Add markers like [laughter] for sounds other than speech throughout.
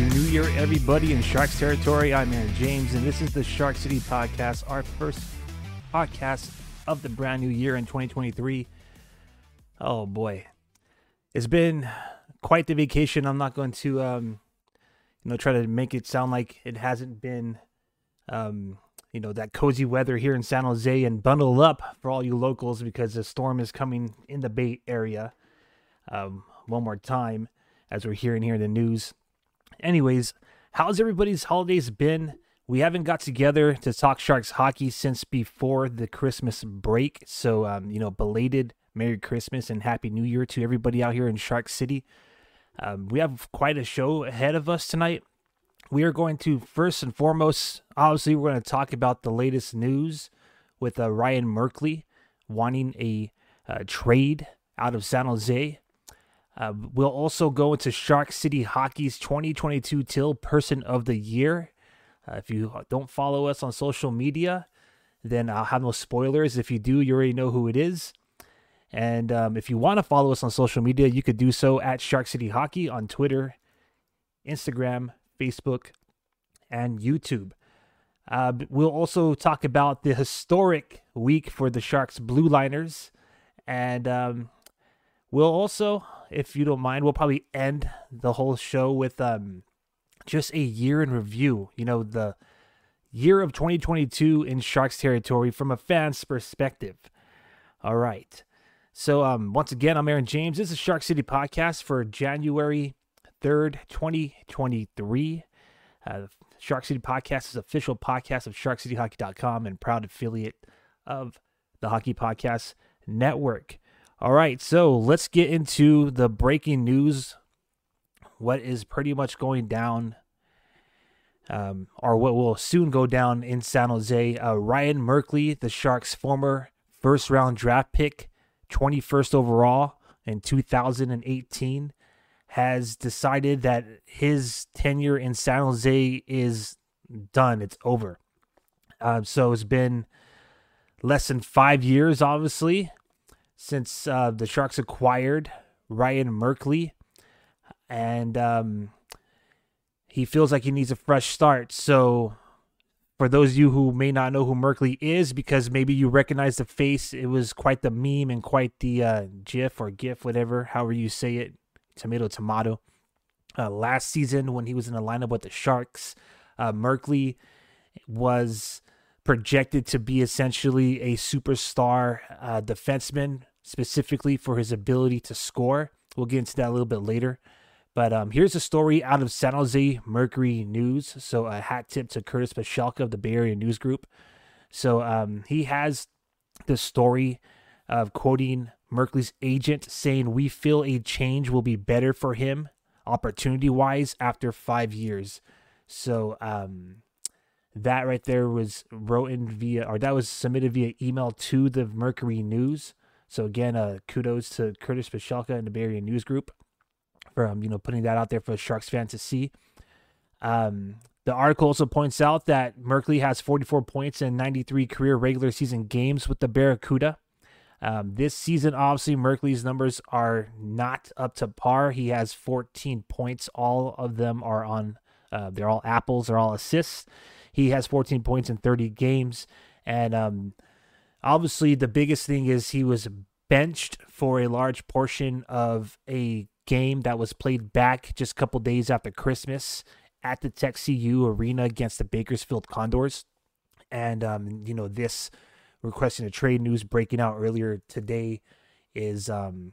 Happy New Year, everybody in Sharks territory. I'm Aaron James, and this is the Shark City Podcast, our first podcast of the brand new year in 2023. Oh boy, it's been quite the vacation. I'm not going to, um, you know, try to make it sound like it hasn't been, um, you know, that cozy weather here in San Jose and bundle up for all you locals because the storm is coming in the Bay Area. Um, one more time, as we're hearing here in the news. Anyways, how's everybody's holidays been? We haven't got together to talk Sharks hockey since before the Christmas break. So, um, you know, belated Merry Christmas and Happy New Year to everybody out here in Shark City. Um, we have quite a show ahead of us tonight. We are going to, first and foremost, obviously, we're going to talk about the latest news with uh, Ryan Merkley wanting a uh, trade out of San Jose. Uh, we'll also go into Shark City Hockey's 2022 TEAL Person of the Year. Uh, if you don't follow us on social media, then I'll have no spoilers. If you do, you already know who it is. And um, if you want to follow us on social media, you could do so at Shark City Hockey on Twitter, Instagram, Facebook, and YouTube. Uh, we'll also talk about the historic week for the Sharks Blue Liners. And um, we'll also, if you don't mind, we'll probably end the whole show with um, just a year in review. You know, the year of 2022 in Sharks territory from a fan's perspective. All right. So, um, once again, I'm Aaron James. This is Shark City Podcast for January 3rd, 2023. Uh, Shark City Podcast is official podcast of SharkCityHockey.com and proud affiliate of the Hockey Podcast Network. All right, so let's get into the breaking news. What is pretty much going down, um, or what will soon go down in San Jose? Uh, Ryan Merkley, the Sharks' former first round draft pick, 21st overall in 2018, has decided that his tenure in San Jose is done. It's over. Um, so it's been less than five years, obviously, since uh, the Sharks acquired Ryan Merkley, and um, he feels like he needs a fresh start. So, for those of you who may not know who Merkley is, because maybe you recognize the face, it was quite the meme and quite the uh, GIF or GIF, whatever, however you say it, tomato, tomato. Uh, last season, when he was in the lineup with the Sharks, uh, Merkley was projected to be essentially a superstar uh, defenseman specifically for his ability to score. We'll get into that a little bit later. But um, here's a story out of San Jose Mercury News. So a hat tip to Curtis Pashelka of the Bay Area News Group. So um, he has the story of quoting Merkley's agent saying, "We feel a change will be better for him, opportunity-wise, after five years." So um, that right there was written via, or that was submitted via email to the Mercury News. So again, uh, kudos to Curtis Pashelka and the Bay Area News Group for um, you know putting that out there for Sharks fans to see. Um, the article also points out that Merkley has 44 points in 93 career regular season games with the Barracuda. Um, this season, obviously, Merkley's numbers are not up to par. He has 14 points. All of them are on, uh, they're all apples, they're all assists. He has 14 points in 30 games. And um, obviously, the biggest thing is he was benched for a large portion of a game that was played back just a couple days after Christmas at the Tech CU Arena against the Bakersfield Condors. And, um, you know, this requesting a trade news breaking out earlier today is, um,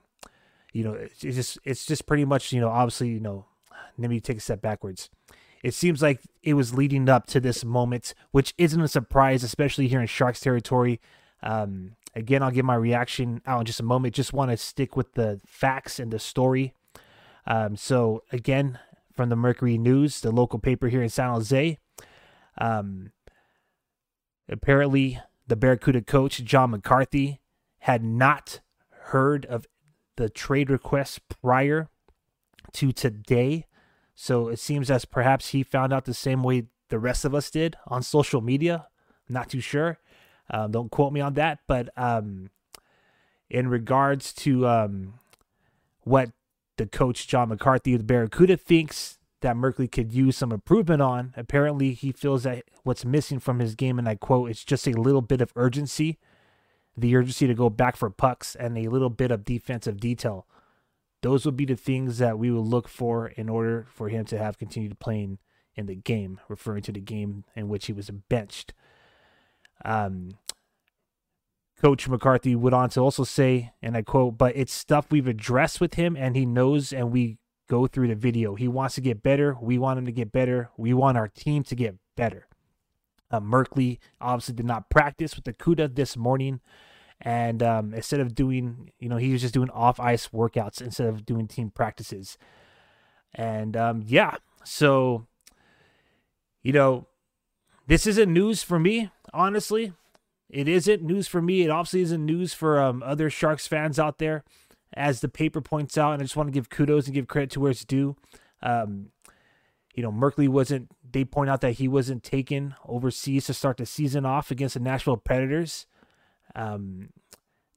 you know, it's just, it's just pretty much, you know, obviously, you know, let me take a step backwards. It seems like it was leading up to this moment, which isn't a surprise, especially here in Sharks territory. Um, again, I'll give my reaction out in just a moment. Just want to stick with the facts and the story. Um, so, again, from the Mercury News, the local paper here in San Jose, um, apparently the Barracuda coach, John McCarthy, had not heard of the trade request prior to today. So it seems as perhaps he found out the same way the rest of us did on social media. Not too sure. Um, don't quote me on that. But um, in regards to um, what the coach John McCarthy of the Barracuda thinks, that Merkley could use some improvement on. Apparently, he feels that what's missing from his game, and I quote, it's just a little bit of urgency, the urgency to go back for pucks, and a little bit of defensive detail. Those would be the things that we would look for in order for him to have continued playing in the game, referring to the game in which he was benched. Um, Coach McCarthy went on to also say, and I quote, but it's stuff we've addressed with him and he knows and we go through the video. He wants to get better. We want him to get better. We want our team to get better. Uh, Merkley obviously did not practice with the CUDA this morning. And um, instead of doing, you know, he was just doing off ice workouts instead of doing team practices. And um, yeah, so, you know, this isn't news for me, honestly. It isn't news for me. It obviously isn't news for um, other Sharks fans out there, as the paper points out. And I just want to give kudos and give credit to where it's due. Um, you know, Merkley wasn't, they point out that he wasn't taken overseas to start the season off against the Nashville Predators. Um,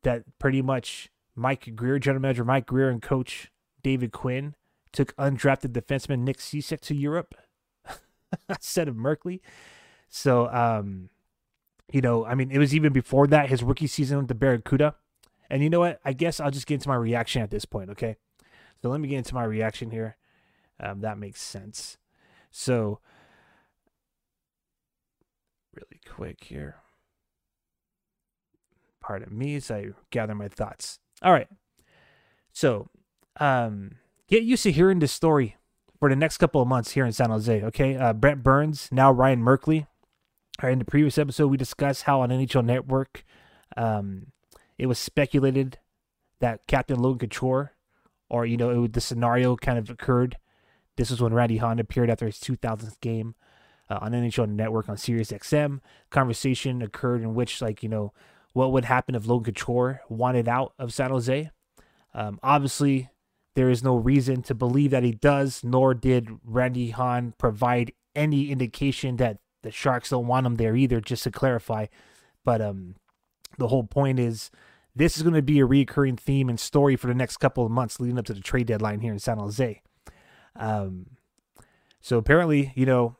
that pretty much Mike Grier, general manager Mike Grier, and coach David Quinn took undrafted defenseman Nick Cicek to Europe [laughs] instead of Merkley. So, um, you know, I mean, it was even before that, his rookie season with the Barracuda. And you know what? I guess I'll just get into my reaction at this point, okay? So let me get into my reaction here. Um, that makes sense. So, really quick here. Pardon me as I gather my thoughts. All right. So, um, get used to hearing this story for the next couple of months here in San Jose, okay? Uh, Brent Burns, now Ryan Merkley, in the previous episode, we discussed how on NHL Network, um, it was speculated that Captain Logan Couture, or you know, it, the scenario kind of occurred. This was when Randy Hahn appeared after his 2000th game uh, on NHL Network on Sirius XM. Conversation occurred in which, like, you know, what would happen if Logan Couture wanted out of San Jose? Um, obviously, there is no reason to believe that he does, nor did Randy Hahn provide any indication that the Sharks don't want him there either, just to clarify. But um, the whole point is this is going to be a recurring theme and story for the next couple of months leading up to the trade deadline here in San Jose. Um, so apparently, you know,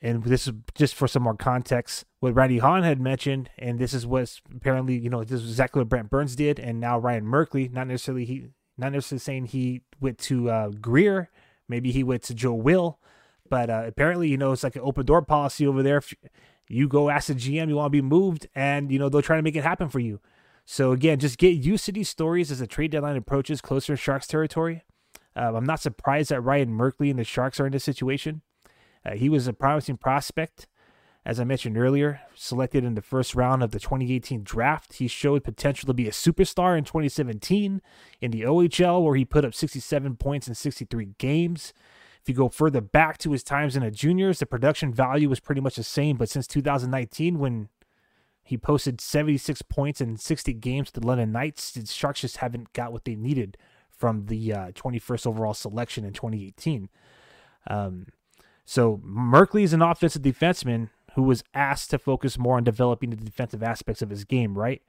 and this is just for some more context, what Randy Hahn had mentioned, and this is what apparently, you know, this is exactly what Brent Burns did, and now Ryan Merkley, not necessarily he, not necessarily saying he went to uh, Grier, maybe he went to Joe Will, but uh, apparently, you know, it's like an open door policy over there. If you go ask the GM you want to be moved, and you know they'll try to make it happen for you. So again, just get used to these stories as the trade deadline approaches closer to Sharks territory. Uh, I'm not surprised that Ryan Merkley and the Sharks are in this situation. Uh, he was a promising prospect, as I mentioned earlier, selected in the first round of the 2018 draft. He showed potential to be a superstar in 2017 in the OHL, where he put up 67 points in 63 games. If you go further back to his times in the juniors, the production value was pretty much the same. But since 2019, when he posted 76 points in 60 games to the London Knights, the Sharks just haven't got what they needed from the uh, 21st overall selection in 2018. Um, so Merkley is an offensive defenseman who was asked to focus more on developing the defensive aspects of his game, right?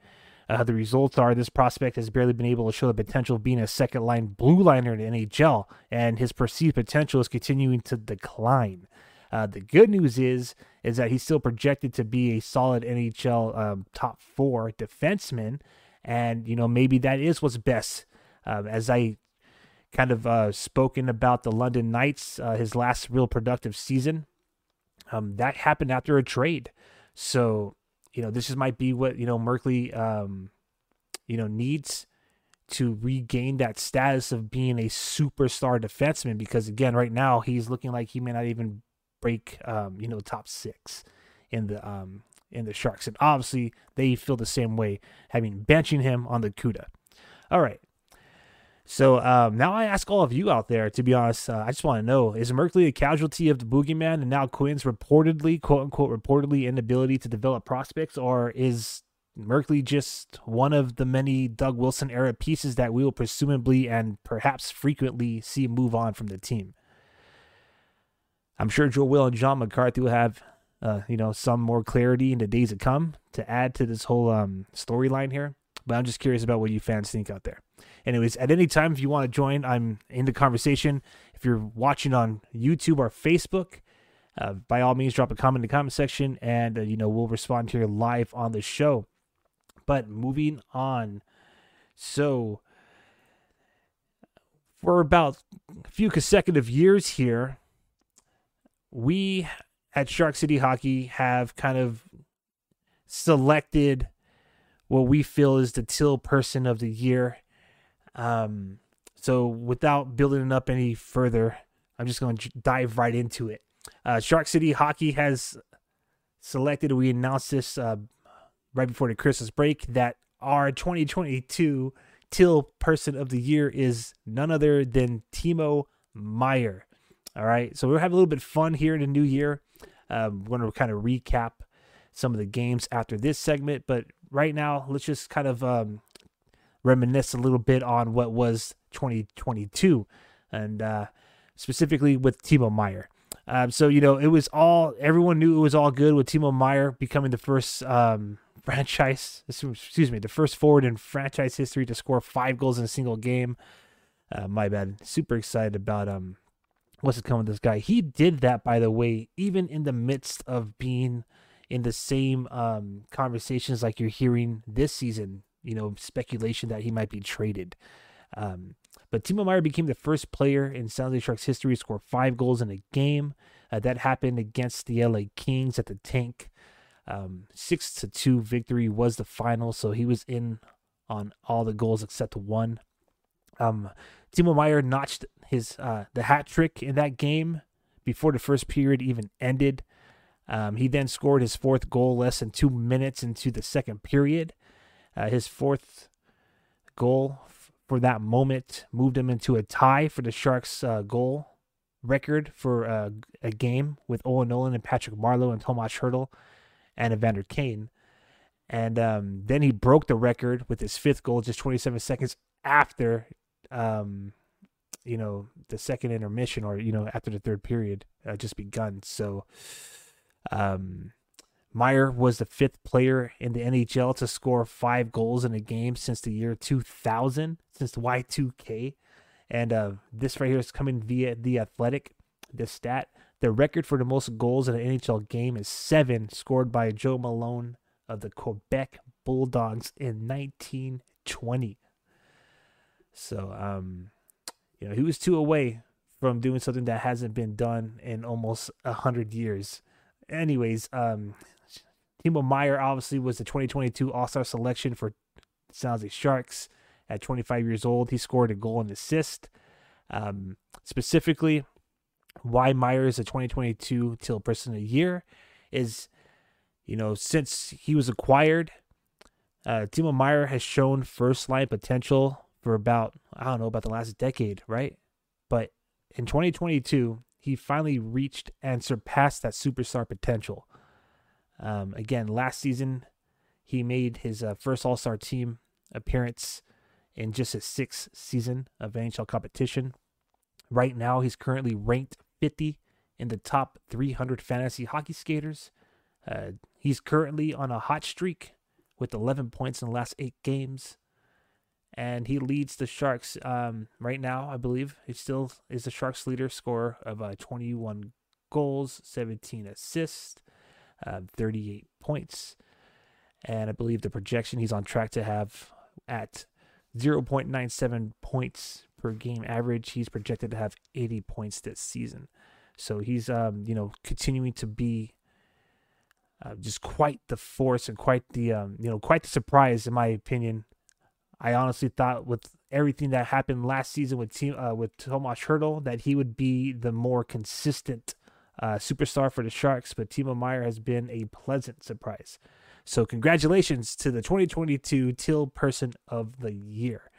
Uh, the results are this prospect has barely been able to show the potential of being a second line blue liner in NHL, and his perceived potential is continuing to decline. Uh, the good news is is that he's still projected to be a solid NHL um, top four defenseman, and you know maybe that is what's best. Um, as I kind of uh, spoken about the London Knights, uh, his last real productive season, um, that happened after a trade. So you know, this just might be what, you know, Merkley, um, you know, needs to regain that status of being a superstar defenseman because again, right now he's looking like he may not even break, um, you know, top six in the, um, in the Sharks. And obviously they feel the same way having benching him on the CUDA. All right. So um, now I ask all of you out there, to be honest, uh, I just want to know is Merkley a casualty of the boogeyman and now Quinn's reportedly, quote unquote, reportedly inability to develop prospects, or is Merkley just one of the many Doug Wilson era pieces that we will presumably and perhaps frequently see move on from the team? I'm sure Joe Will and John McCarthy will have, uh, you know, some more clarity in the days to come to add to this whole um, storyline here. But I'm just curious about what you fans think out there. Anyways, at any time, if you want to join, I'm in the conversation. If you're watching on YouTube or Facebook, uh, by all means, drop a comment in the comment section, and uh, you know we'll respond here live on the show. But moving on, so for about a few consecutive years here, we at Shark City Hockey have kind of selected what we feel is the TEAL Person of the Year. Um, so without building it up any further, I'm just going to dive right into it. Uh, Shark City Hockey has selected, we announced this uh, right before the Christmas break, that our 2022 TEAL Person of the Year is none other than Timo Meier. All right, so we're having a little bit of fun here in the new year. Um, we're going to kind of recap some of the games after this segment, but right now, let's just kind of um, reminisce a little bit on what was 2022, and uh, specifically with Timo Meier. Um, so you know, it was all everyone knew it was all good with Timo Meier becoming the first um, [laughs] franchise, excuse me, the first forward in franchise history to score five goals in a single game. Uh, my bad. Super excited about um, what's coming with this guy. He did that, by the way, even in the midst of being in the same um, conversations like you're hearing this season. You know, speculation that he might be traded. Um, but Timo Meier became the first player in San Jose Sharks history to score five goals in a game. Uh, that happened against the LA Kings at the tank. Um, six to two victory was the final, so he was in on all the goals except one. Um, Timo Meier notched his uh, the hat trick in that game before the first period even ended. Um, he then scored his fourth goal less than two minutes into the second period. Uh, his fourth goal for that moment moved him into a tie for the Sharks' uh, goal record for uh, a game with Owen Nolan and Patrick Marleau and Tomas Hertl and Evander Kane. And um, then he broke the record with his fifth goal just 27 seconds after, um, you know, the second intermission or, you know, after the third period uh, just begun. So, um, Meier was the fifth player in the NHL to score five goals in a game since the year 2000, since the Y2K. And uh, this right here is coming via The Athletic, this stat. The record for the most goals in an NHL game is seven, scored by Joe Malone of the Quebec Bulldogs in 1920. So, um, you know, he was two away from doing something that hasn't been done in almost a hundred years. Anyways, um, Timo Meier obviously was the 2022 All Star selection for San Jose Sharks. At 25 years old, he scored a goal and assist. Um, specifically, why Meier is a 2022 TEAL Person of the Year is, you know, since he was acquired, uh, Timo Meier has shown first line potential for about, I don't know, about the last decade, right? But in 2022, he finally reached and surpassed that superstar potential. Um, again, last season, he made his uh, first All Star team appearance in just his sixth season of NHL competition. Right now, he's currently ranked 50 in the top 300 fantasy hockey skaters. Uh, he's currently on a hot streak with 11 points in the last eight games. And he leads the Sharks um, right now, I believe. He still is the Sharks leader scorer of uh, 21 goals, 17 assists uh, 38 points. And I believe the projection he's on track to have at 0.97 points per game average. He's projected to have 80 points this season. So he's, um, you know, continuing to be uh, just quite the force and quite the, um, you know, quite the surprise in my opinion. I honestly thought with everything that happened last season with team uh, with Tomas Hertl that he would be the more consistent uh, superstar for the Sharks, but Timo Meier has been a pleasant surprise. So, congratulations to the 2022 TEAL Person of the Year.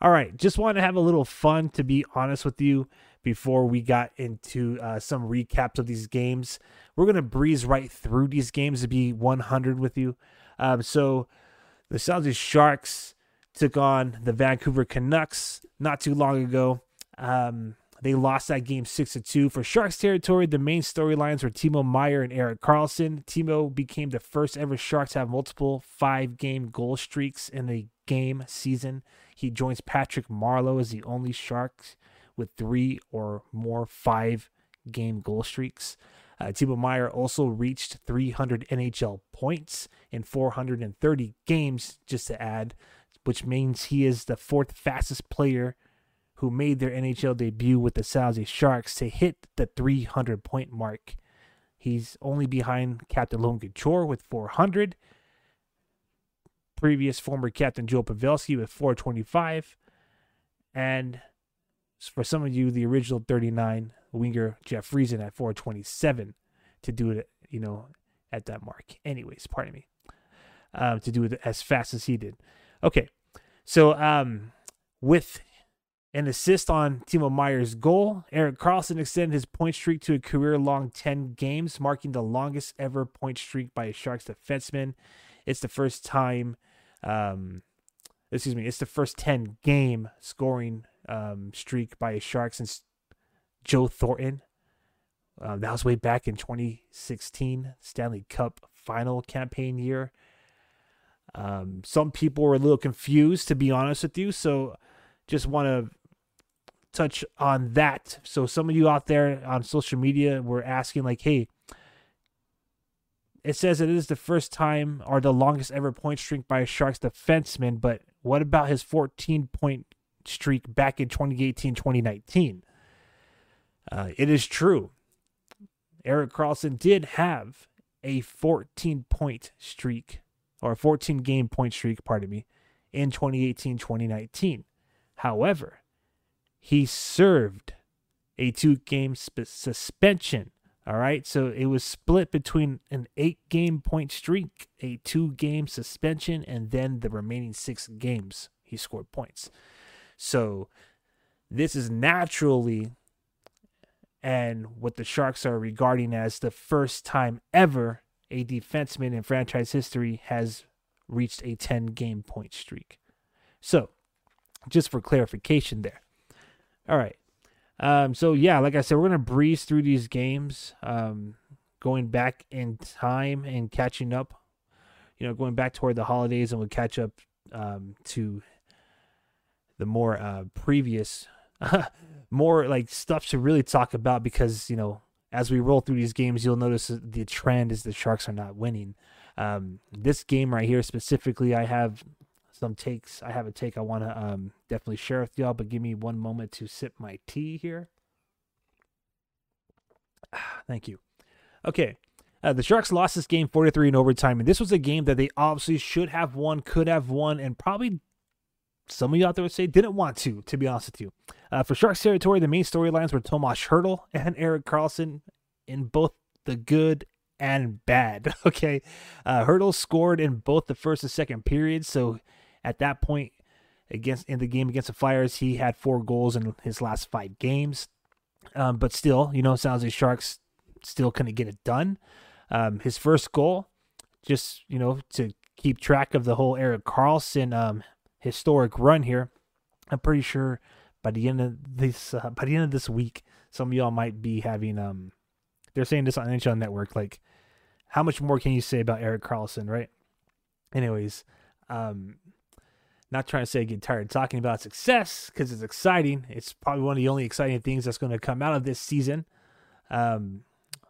All right, just wanted to have a little fun, to be honest with you, before we got into uh, some recaps of these games. We're going to breeze right through these games to be 100 with you. Um, so, the San Sharks took on the Vancouver Canucks not too long ago. Um, they lost that game 6 to 2. For Sharks territory, the main storylines were Timo Meier and Erik Karlsson. Timo became the first ever Shark to have multiple five game goal streaks in a game season. He joins Patrick Marleau as the only Sharks with three or more five game goal streaks. Uh, Timo Meier also reached 300 NHL points in 430 games, just to add, which means he is the fourth fastest player who made their NHL debut with the San Jose Sharks to hit the 300 point mark. He's only behind Captain Logan Couture with 400. Previous former captain Joe Pavelski with 425. And for some of you, the original 39 winger Jeff Friesen at 427 to do it, you know, at that mark. Anyways, pardon me. Um, to do it as fast as he did. Okay. So um, with an assist on Timo Meier's goal, Erik Karlsson extended his point streak to a career long 10 games, marking the longest ever point streak by a Sharks defenseman. It's the first time, um, excuse me, it's the first 10 game scoring um, streak by a Shark since Joe Thornton. Uh, that was way back in 2016 Stanley Cup final campaign year. Um, some people were a little confused, to be honest with you. So just want to touch on that. So some of you out there on social media were asking, like, hey, it says it is the first time or the longest ever point streak by a Sharks defenseman, but what about his 14 point streak back in 2018 2019? Uh, it is true. Erik Karlsson did have a 14 point streak or 14 game point streak, pardon me, in 2018 2019. However, he served a two game sp- suspension. All right. So it was split between an eight game point streak, a two game suspension, and then the remaining six games he scored points. So this is naturally and what the Sharks are regarding as the first time ever a defenseman in franchise history has reached a 10 game point streak. So, just for clarification there. All right. Um, so yeah, like I said, we're gonna breeze through these games, um, going back in time and catching up. You know, going back toward the holidays, and we'll catch up um, to the more uh, previous, [laughs] more like stuff to really talk about because you know, as we roll through these games, you'll notice the trend is the Sharks are not winning. Um, this game right here specifically, I have some takes. I have a take I want to um, definitely share with y'all, but give me one moment to sip my tea here. [sighs] Thank you. Okay. Uh, the Sharks lost this game 43 in overtime, and this was a game that they obviously should have won, could have won, and probably some of you out there would say didn't want to, to be honest with you. Uh, for Sharks territory, the main storylines were Tomas [laughs] Hertl and Erik Karlsson in both the good and bad. [laughs] Okay. Uh, Hertl scored in both the first and second periods, so at that point, against in the game against the Flyers, he had four goals in his last five games. Um, but still, you know, sounds like Sharks still couldn't get it done. Um, his first goal, just you know, to keep track of the whole Erik Karlsson um, historic run here. I'm pretty sure by the end of this uh, by the end of this week, some of y'all might be having um, they're saying this on NHL Network. Like, how much more can you say about Erik Karlsson, right? Anyways, um, not trying to say get tired talking about success because it's exciting. It's probably one of the only exciting things that's going to come out of this season. Um,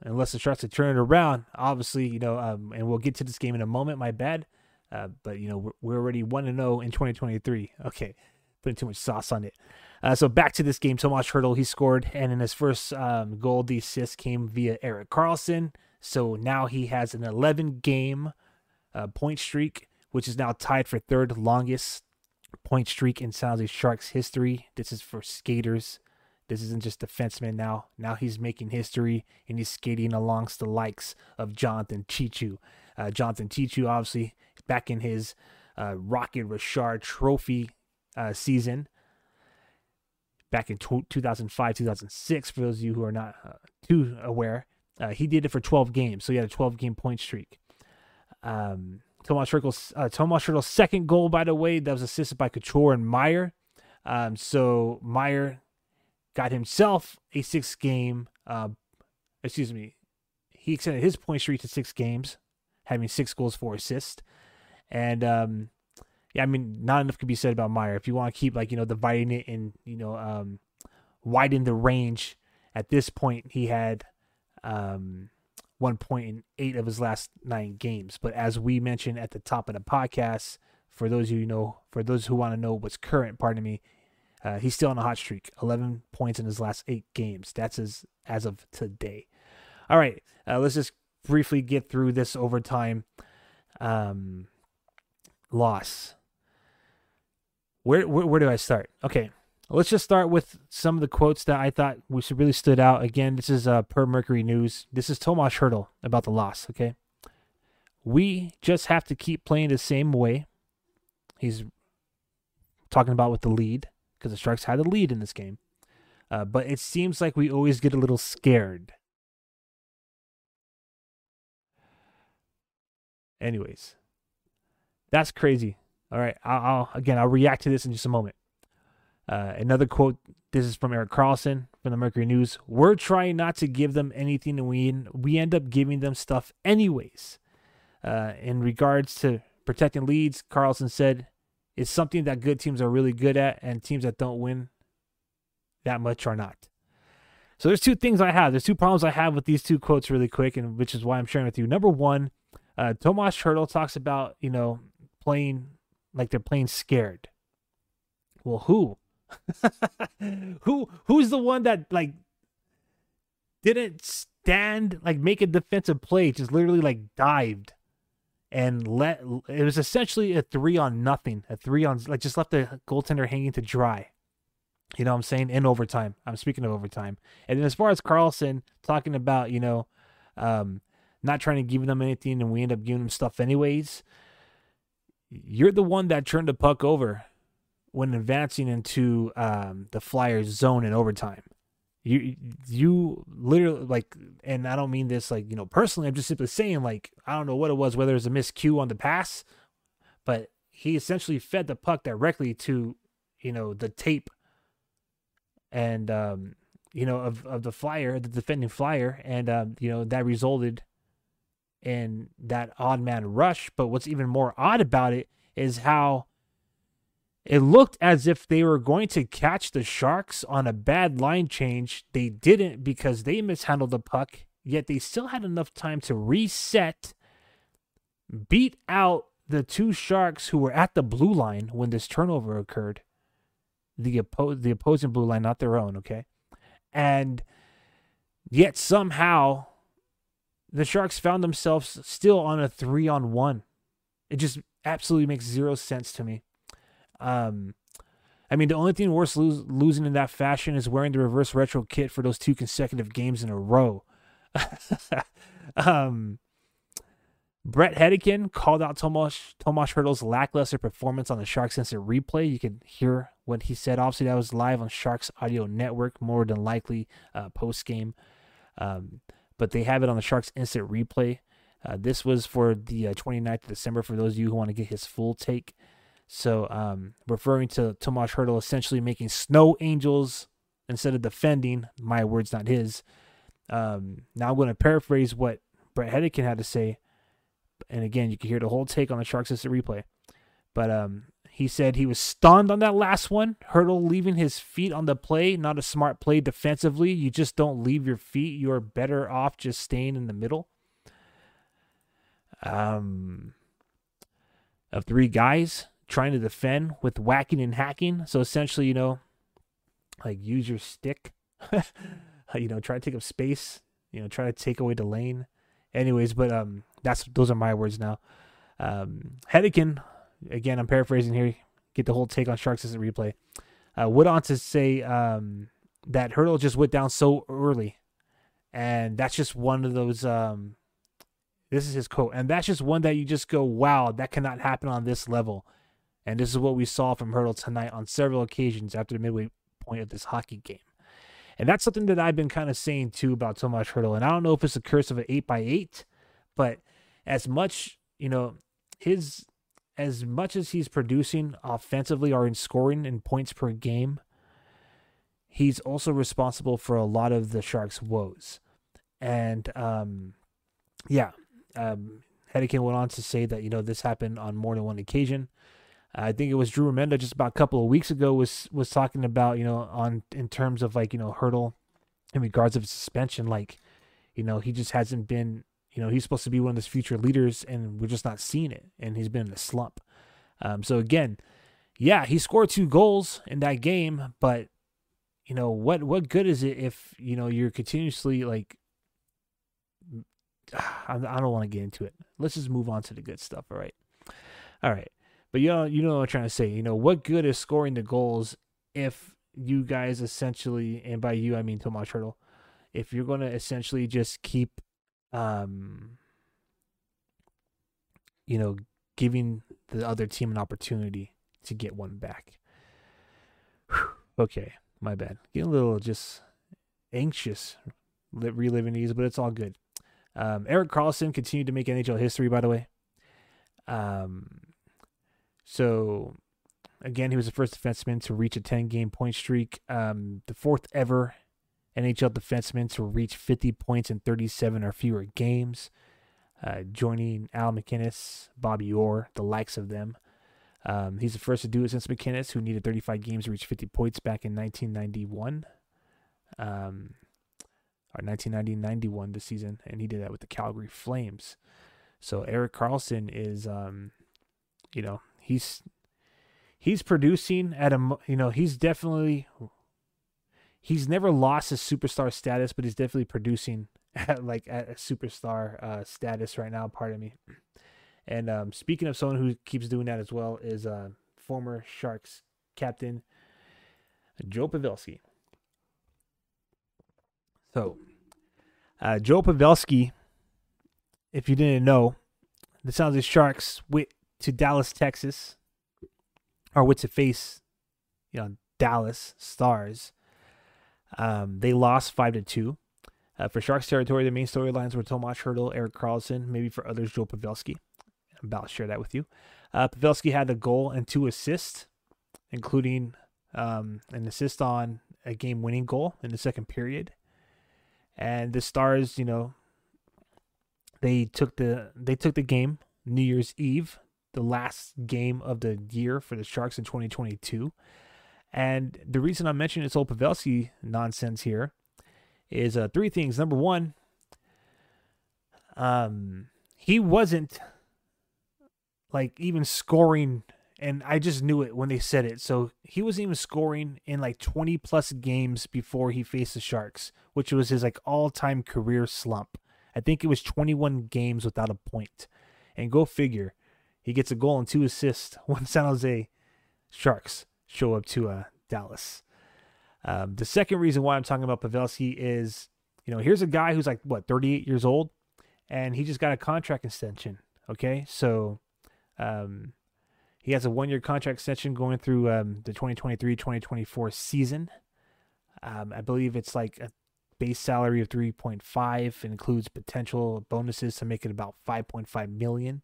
unless it starts to turn it around, obviously, you know, um, and we'll get to this game in a moment. My bad. Uh, but, you know, we're, we're already 1 to 0 in 2023. Okay. Putting too much sauce on it. Uh, so back to this game, Tomas Hertl, he scored, and in his first um, goal, the assist came via Erik Karlsson. So now he has an 11 game uh, point streak, which is now tied for third longest point streak in San Jose Sharks history. This is for skaters. This isn't just defensemen now. Now he's making history and he's skating alongst the likes of Jonathan Cheechoo. Uh, Jonathan Cheechoo, obviously, back in his uh, Rocket Richard Trophy uh, season, back in 2005, 2006, for those of you who are not uh, too aware, uh, he did it for 12 games. So he had a 12 game point streak. Um, Tomas Hertl's uh, Tomas second goal, by the way, that was assisted by Couture and Meier. Um, so Meier got himself a six game. Uh, excuse me, he extended his point streak to six games, having six goals, four assists, and um, yeah, I mean, not enough could be said about Meier. If you want to keep like you know dividing it and you know um, widen the range, at this point he had um, one point in eight of his last nine games. But as we mentioned at the top of the podcast, for those you know, for those who want to know what's current, pardon me, uh, he's still on a hot streak. Eleven points in his last eight games. That's as as of today. All right, uh, let's just briefly get through this overtime um, loss. Where, where where do I start? Okay, let's just start with some of the quotes that I thought which really stood out. Again, this is uh, per Mercury News. This is Tomas Hertl about the loss. Okay, we just have to keep playing the same way. He's talking about with the lead because the Sharks had the lead in this game, uh, but it seems like we always get a little scared. Anyways, that's crazy. All right, I'll, I'll again I'll react to this in just a moment. Uh, another quote. This is from Erik Karlsson from the Mercury News. We're trying not to give them anything, and we we end up giving them stuff anyways. Uh, in regards to protecting leads, Karlsson said, "It's something that good teams are really good at, and teams that don't win that much are not." So there's two things I have. There's two problems I have with these two quotes really quick, and which is why I'm sharing with you. Number one, uh, Tomas Hertl talks about you know playing like they're playing scared. Well, who? [laughs] who who's the one that like didn't stand like make a defensive play, just literally like dived and let it was essentially a three on nothing, a three on like just left the goaltender hanging to dry. You know what I'm saying? In overtime. I'm speaking of overtime. And then as far as Karlsson talking about, you know, um, not trying to give them anything and we end up giving them stuff anyways you're the one that turned the puck over when advancing into um, the Flyers zone in overtime. You you literally like, and I don't mean this like you know personally. I'm just simply saying like I don't know what it was, whether it was a miscue on the pass, but he essentially fed the puck directly to you know the tape and um, you know of of the Flyer, the defending Flyer, and um, you know that resulted in that odd man rush. But what's even more odd about it is how it looked as if they were going to catch the Sharks on a bad line change. They didn't because they mishandled the puck, yet they still had enough time to reset, beat out the two Sharks who were at the blue line when this turnover occurred. The, oppo- the opposing blue line, not their own, okay? And yet somehow the Sharks found themselves still on a three on one. It just absolutely makes zero sense to me. Um, I mean, the only thing worse lose, losing in that fashion is wearing the reverse retro kit for those two consecutive games in a row. [laughs] um, Bret Hedican called out Tomas Tomas Hertl's lackluster performance on the Sharks Instant replay. You can hear what he said. Obviously, that was live on Sharks Audio Network, more than likely uh, post game. Um, but they have it on the Sharks Instant Replay. Uh, this was for the uh, 29th of December for those of you who want to get his full take. So, um, referring to Tomas Hertl essentially making snow angels instead of defending, my words, not his. Um, now I'm going to paraphrase what Bret Hedican had to say. And again, you can hear the whole take on the Sharks Instant Replay. But um, he said he was stunned on that last one. Hertl leaving his feet on the play, not a smart play defensively. You just don't leave your feet. You're better off just staying in the middle. Um, of three guys trying to defend with whacking and hacking. So essentially, you know, like use your stick. [laughs] you know, try to take up space. You know, try to take away the lane. Anyways, but um, that's those are my words now. Um, Hedican again, I'm paraphrasing here. Get the whole take on Sharks as a replay. Uh, went on to say um, that Hertl just went down so early, and that's just one of those. Um, this is his quote, and that's just one that you just go, "Wow, that cannot happen on this level." And this is what we saw from Hertl tonight on several occasions after the midway point of this hockey game. And that's something that I've been kind of saying too about Tomas Hertl. And I don't know if it's a curse of an eight by eight, but as much, you know, his as much as he's producing offensively or in scoring in points per game, he's also responsible for a lot of the Sharks' woes. And um, yeah, um, Hedican went on to say that you know this happened on more than one occasion. I think it was Drew Remenda just about a couple of weeks ago was was talking about you know on in terms of like you know Hertl in regards of suspension like you know he just hasn't been you know he's supposed to be one of those future leaders and we're just not seeing it and he's been in a slump. Um, so again, yeah, he scored two goals in that game, but you know what what good is it if you know you're continuously like [sighs] I, don't want to get into it. Let's just move on to the good stuff. All right, all right. But you know, you know what I'm trying to say. You know, what good is scoring the goals if you guys essentially, and by you I mean Tomas Hertl, if you're going to essentially just keep, um, you know, giving the other team an opportunity to get one back. Whew. Okay, my bad. Getting a little just anxious reliving these, but it's all good. Um, Erik Karlsson continued to make NHL history, by the way. Um, so, again, he was the first defenseman to reach a 10 game point streak, um, the fourth ever NHL defenseman to reach 50 points in 37 or fewer games, uh, joining Al MacInnis, Bobby Orr, the likes of them. Um, he's the first to do it since MacInnis, who needed 35 games to reach 50 points back in 1991. Um, or 1990-91 this season, and he did that with the Calgary Flames. So Erik Karlsson is, um, you know, he's he's producing at a, you know, he's definitely he's never lost his superstar status, but he's definitely producing [laughs] at like at a superstar uh, status right now. Pardon me. And um, speaking of someone who keeps doing that as well is uh, former Sharks captain Joe Pavelski. So, uh, Joe Pavelski, if you didn't know, the San Jose Sharks went to Dallas, Texas, or went to face, you know, Dallas Stars. Um, they lost five to two. Uh, for Sharks territory, the main storylines were Tomas Hertl, Erik Karlsson, maybe for others, Joe Pavelski. I'm about to share that with you. Uh, Pavelski had a goal and two assists, including um, an assist on a game-winning goal in the second period and the Stars, you know, they took the they took the game New Year's Eve, the last game of the year for the Sharks in 2022. And the reason I'm mentioning this old Pavelski nonsense here is uh, three things. Number one, um, he wasn't like even scoring and I just knew it when they said it. So he wasn't even scoring in like 20 plus games before he faced the Sharks, which was his like all-time career slump. I think it was 21 games without a point. And go figure, he gets a goal and two assists [laughs] when San Jose Sharks show up to uh, Dallas. Um, the second reason why I'm talking about Pavelski is, you know, here's a guy who's like what 38 years old, and he just got a contract extension. Okay, so um, he has a one year contract extension going through um, the 2023 2024 season. Um, I believe it's like a base salary of 3.5 includes potential bonuses to make it about 5.5 million.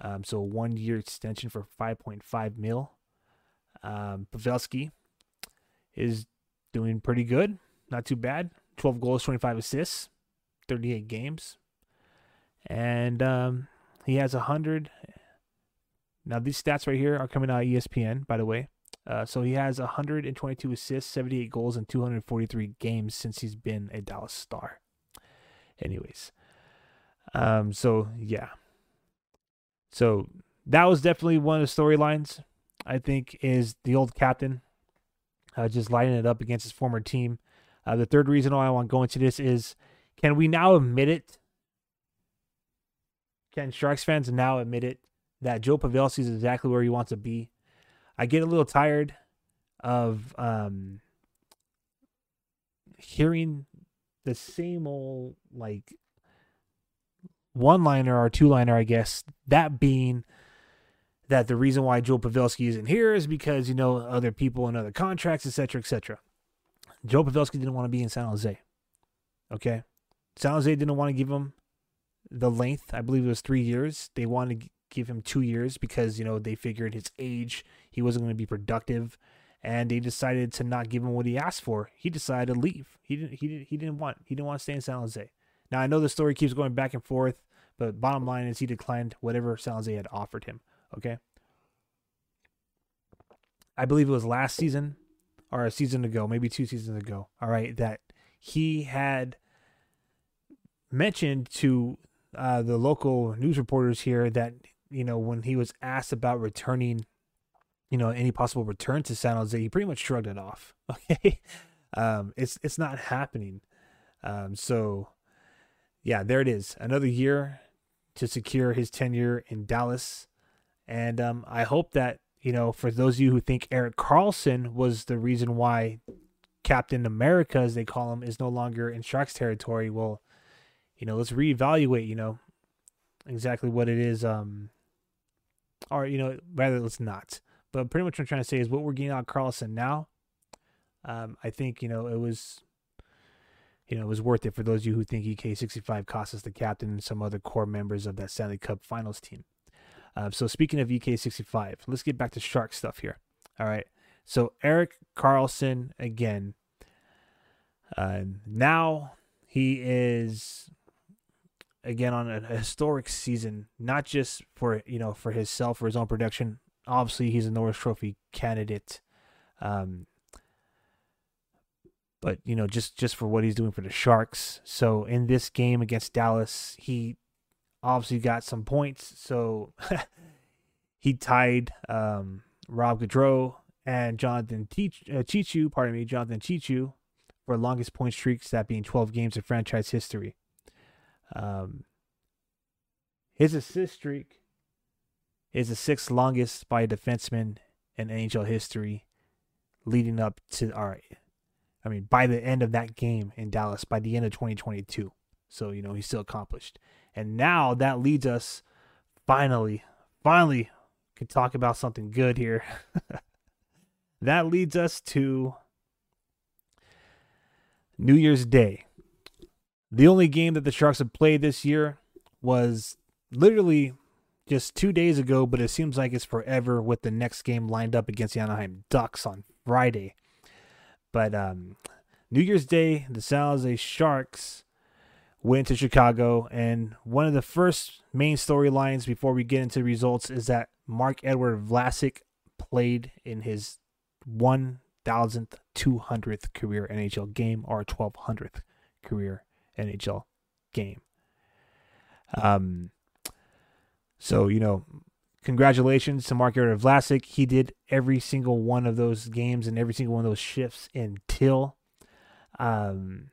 Um, so one year extension for 5.5 mil. Um, Pavelski is doing pretty good, not too bad. 12 goals, 25 assists, 38 games, and um, he has 100 now, these stats right here are coming out of ESPN, by the way. Uh, so he has 122 assists, 78 goals, and 243 games since he's been a Dallas Star. Anyways, um, so yeah, so that was definitely one of the storylines. I think is the old captain uh, just lighting it up against his former team. Uh, the third reason why I want to go into this is, can we now admit it? Can Sharks fans now admit it that Joe Pavelski is exactly where he wants to be. I get a little tired of um, hearing the same old like one liner or two liner, I guess. That being that the reason why Joe Pavelski isn't here is because you know other people and other contracts, etc., etc. Joe Pavelski didn't want to be in San Jose. Okay, San Jose didn't want to give him the length. I believe it was three years. They wanted to give him two years because you know they figured his age he wasn't going to be productive and they decided to not give him what he asked for he decided to leave he didn't he, didn't, he didn't want he didn't want to stay in san jose now i know the story keeps going back and forth but bottom line is he declined whatever san jose had offered him okay I believe it was last season or a season ago, maybe two seasons ago. All right, that he had mentioned to uh, the local news reporters here that you know when he was asked about returning, you know, any possible return to San Jose, he pretty much shrugged it off. [laughs] Okay, um, it's it's not happening. Um, so yeah, there it is, another year to secure his tenure in Dallas, and um, I hope that you know for those of you who think Erik Karlsson was the reason why Captain America, as they call him, is no longer in Sharks territory. Well, you know, let's reevaluate, you know, exactly what it is. Um, or, you know, rather, let's not. But pretty much what I'm trying to say is what we're getting out Karlsson now. Um, I think, you know, it was, you know, it was worth it for those of you who think EK65 cost us the captain and some other core members of that Stanley Cup finals team. Uh, so speaking of EK65, let's get back to Shark stuff here. All right. So Erik Karlsson again. Uh, now he is again on a historic season, not just for you know for himself for his own production. Obviously, he's a Norris Trophy candidate, um, but you know just just for what he's doing for the Sharks. So in this game against Dallas, he obviously got some points. So [laughs] he tied um, Rob Gaudreau and Jonathan uh, Cheechoo, pardon me, Jonathan Cheechoo, for longest point streaks, that being 12 games in franchise history. Um, his assist streak is the sixth longest by a defenseman in NHL history, leading up to right. I mean, by the end of that game in Dallas, by the end of 2022. So, you know, he's still accomplished. And now that leads us finally, finally, can talk about something good here. [laughs] that leads us to New Year's Day. The only game that the Sharks have played this year was literally just two days ago, but it seems like it's forever with the next game lined up against the Anaheim Ducks on Friday. But um, New Year's Day, the San Jose Sharks went to Chicago, and one of the first main storylines before we get into results is that Marc-Edouard Vlasic played in his 1,200th career NHL game or 1,200th career NHL game. Um, so, you know, congratulations to Marc-Edouard Vlasic. He did every single one of those games and every single one of those shifts until um,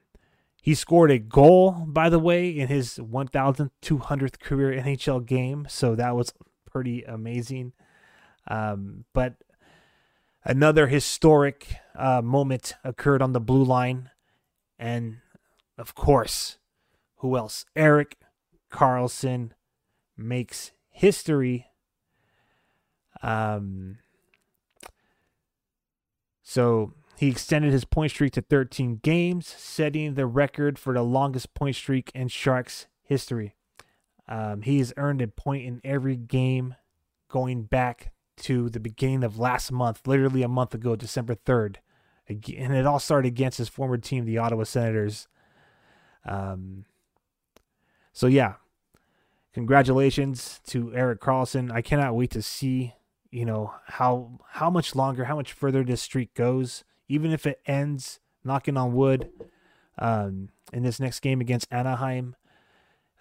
he scored a goal, by the way, in his 1,200th career NHL game. So that was pretty amazing. Um, but another historic uh, moment occurred on the blue line. And of course, who else? Erik Karlsson makes history. Um, so he extended his point streak to 13 games, setting the record for the longest point streak in Sharks history. Um, he has earned a point in every game going back to the beginning of last month, literally a month ago, December 3rd. And it all started against his former team, the Ottawa Senators. Um, so, yeah, congratulations to Erik Karlsson. I cannot wait to see, you know, how how much longer, how much further this streak goes. Even if it ends, knocking on wood, um, in this next game against Anaheim,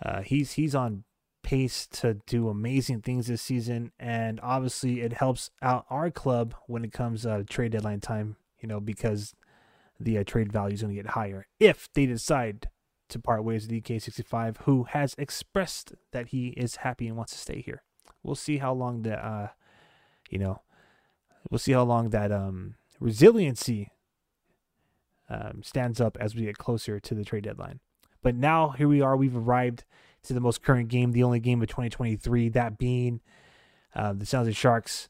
uh, he's he's on pace to do amazing things this season, and obviously it helps out our club when it comes uh, trade deadline time. You know because the uh, trade value is going to get higher if they decide to part ways with EK65, who has expressed that he is happy and wants to stay here. We'll see how long the, uh, you know, we'll see how long that um, resiliency um, stands up as we get closer to the trade deadline. But now here we are. We've arrived to the most current game, the only game of 2023, that being uh, the San Jose Sharks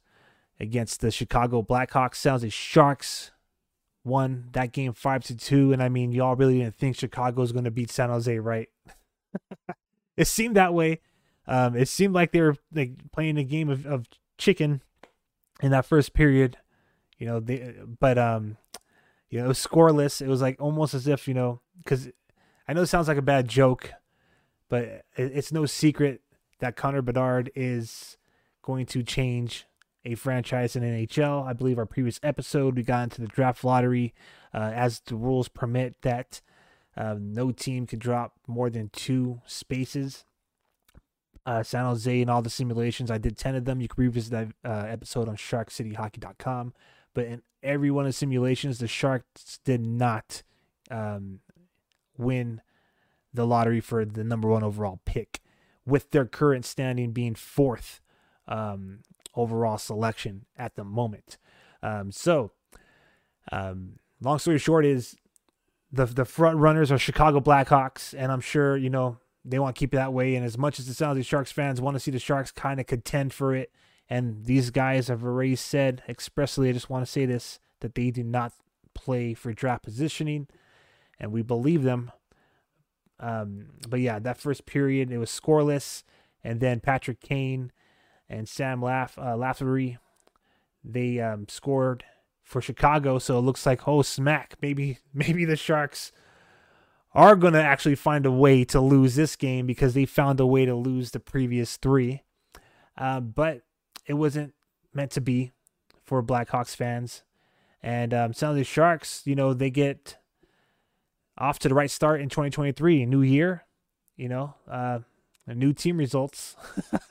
against the Chicago Blackhawks. San Jose Sharks won that game five to two, and I mean, y'all really didn't think Chicago was going to beat San Jose, right? [laughs] it seemed that way. Um, it seemed like they were like playing a game of, of chicken in that first period, you know. They, but um, you know, it was scoreless. It was like almost as if you know, because I know it sounds like a bad joke, but it's no secret that Connor Bedard is going to change a franchise in NHL. I believe our previous episode we got into the draft lottery uh, as the rules permit that uh, no team could drop more than two spaces. Uh, San Jose and all the simulations, I did 10 of them. You can revisit that uh, episode on sharkcityhockey.com. But in every one of the simulations, the Sharks did not um, win the lottery for the number one overall pick, with their current standing being fourth um, overall selection at the moment. Um, so, um, long story short is the the front runners are Chicago Blackhawks, and I'm sure you know they want to keep it that way. And as much as the San Jose Sharks fans want to see the Sharks kind of contend for it, and these guys have already said expressly, I just want to say this that they do not play for draft positioning, and we believe them. Um, but yeah, that first period it was scoreless, and then Patrick Kane and Sam Laff uh, Lafferty they um, scored for Chicago. So it looks like oh smack, maybe [laughs] maybe the Sharks are gonna actually find a way to lose this game because they found a way to lose the previous three. Uh, but it wasn't meant to be for Blackhawks fans. And um, some of the Sharks, you know, they get off to the right start in 2023, new year, you know, uh, new team results.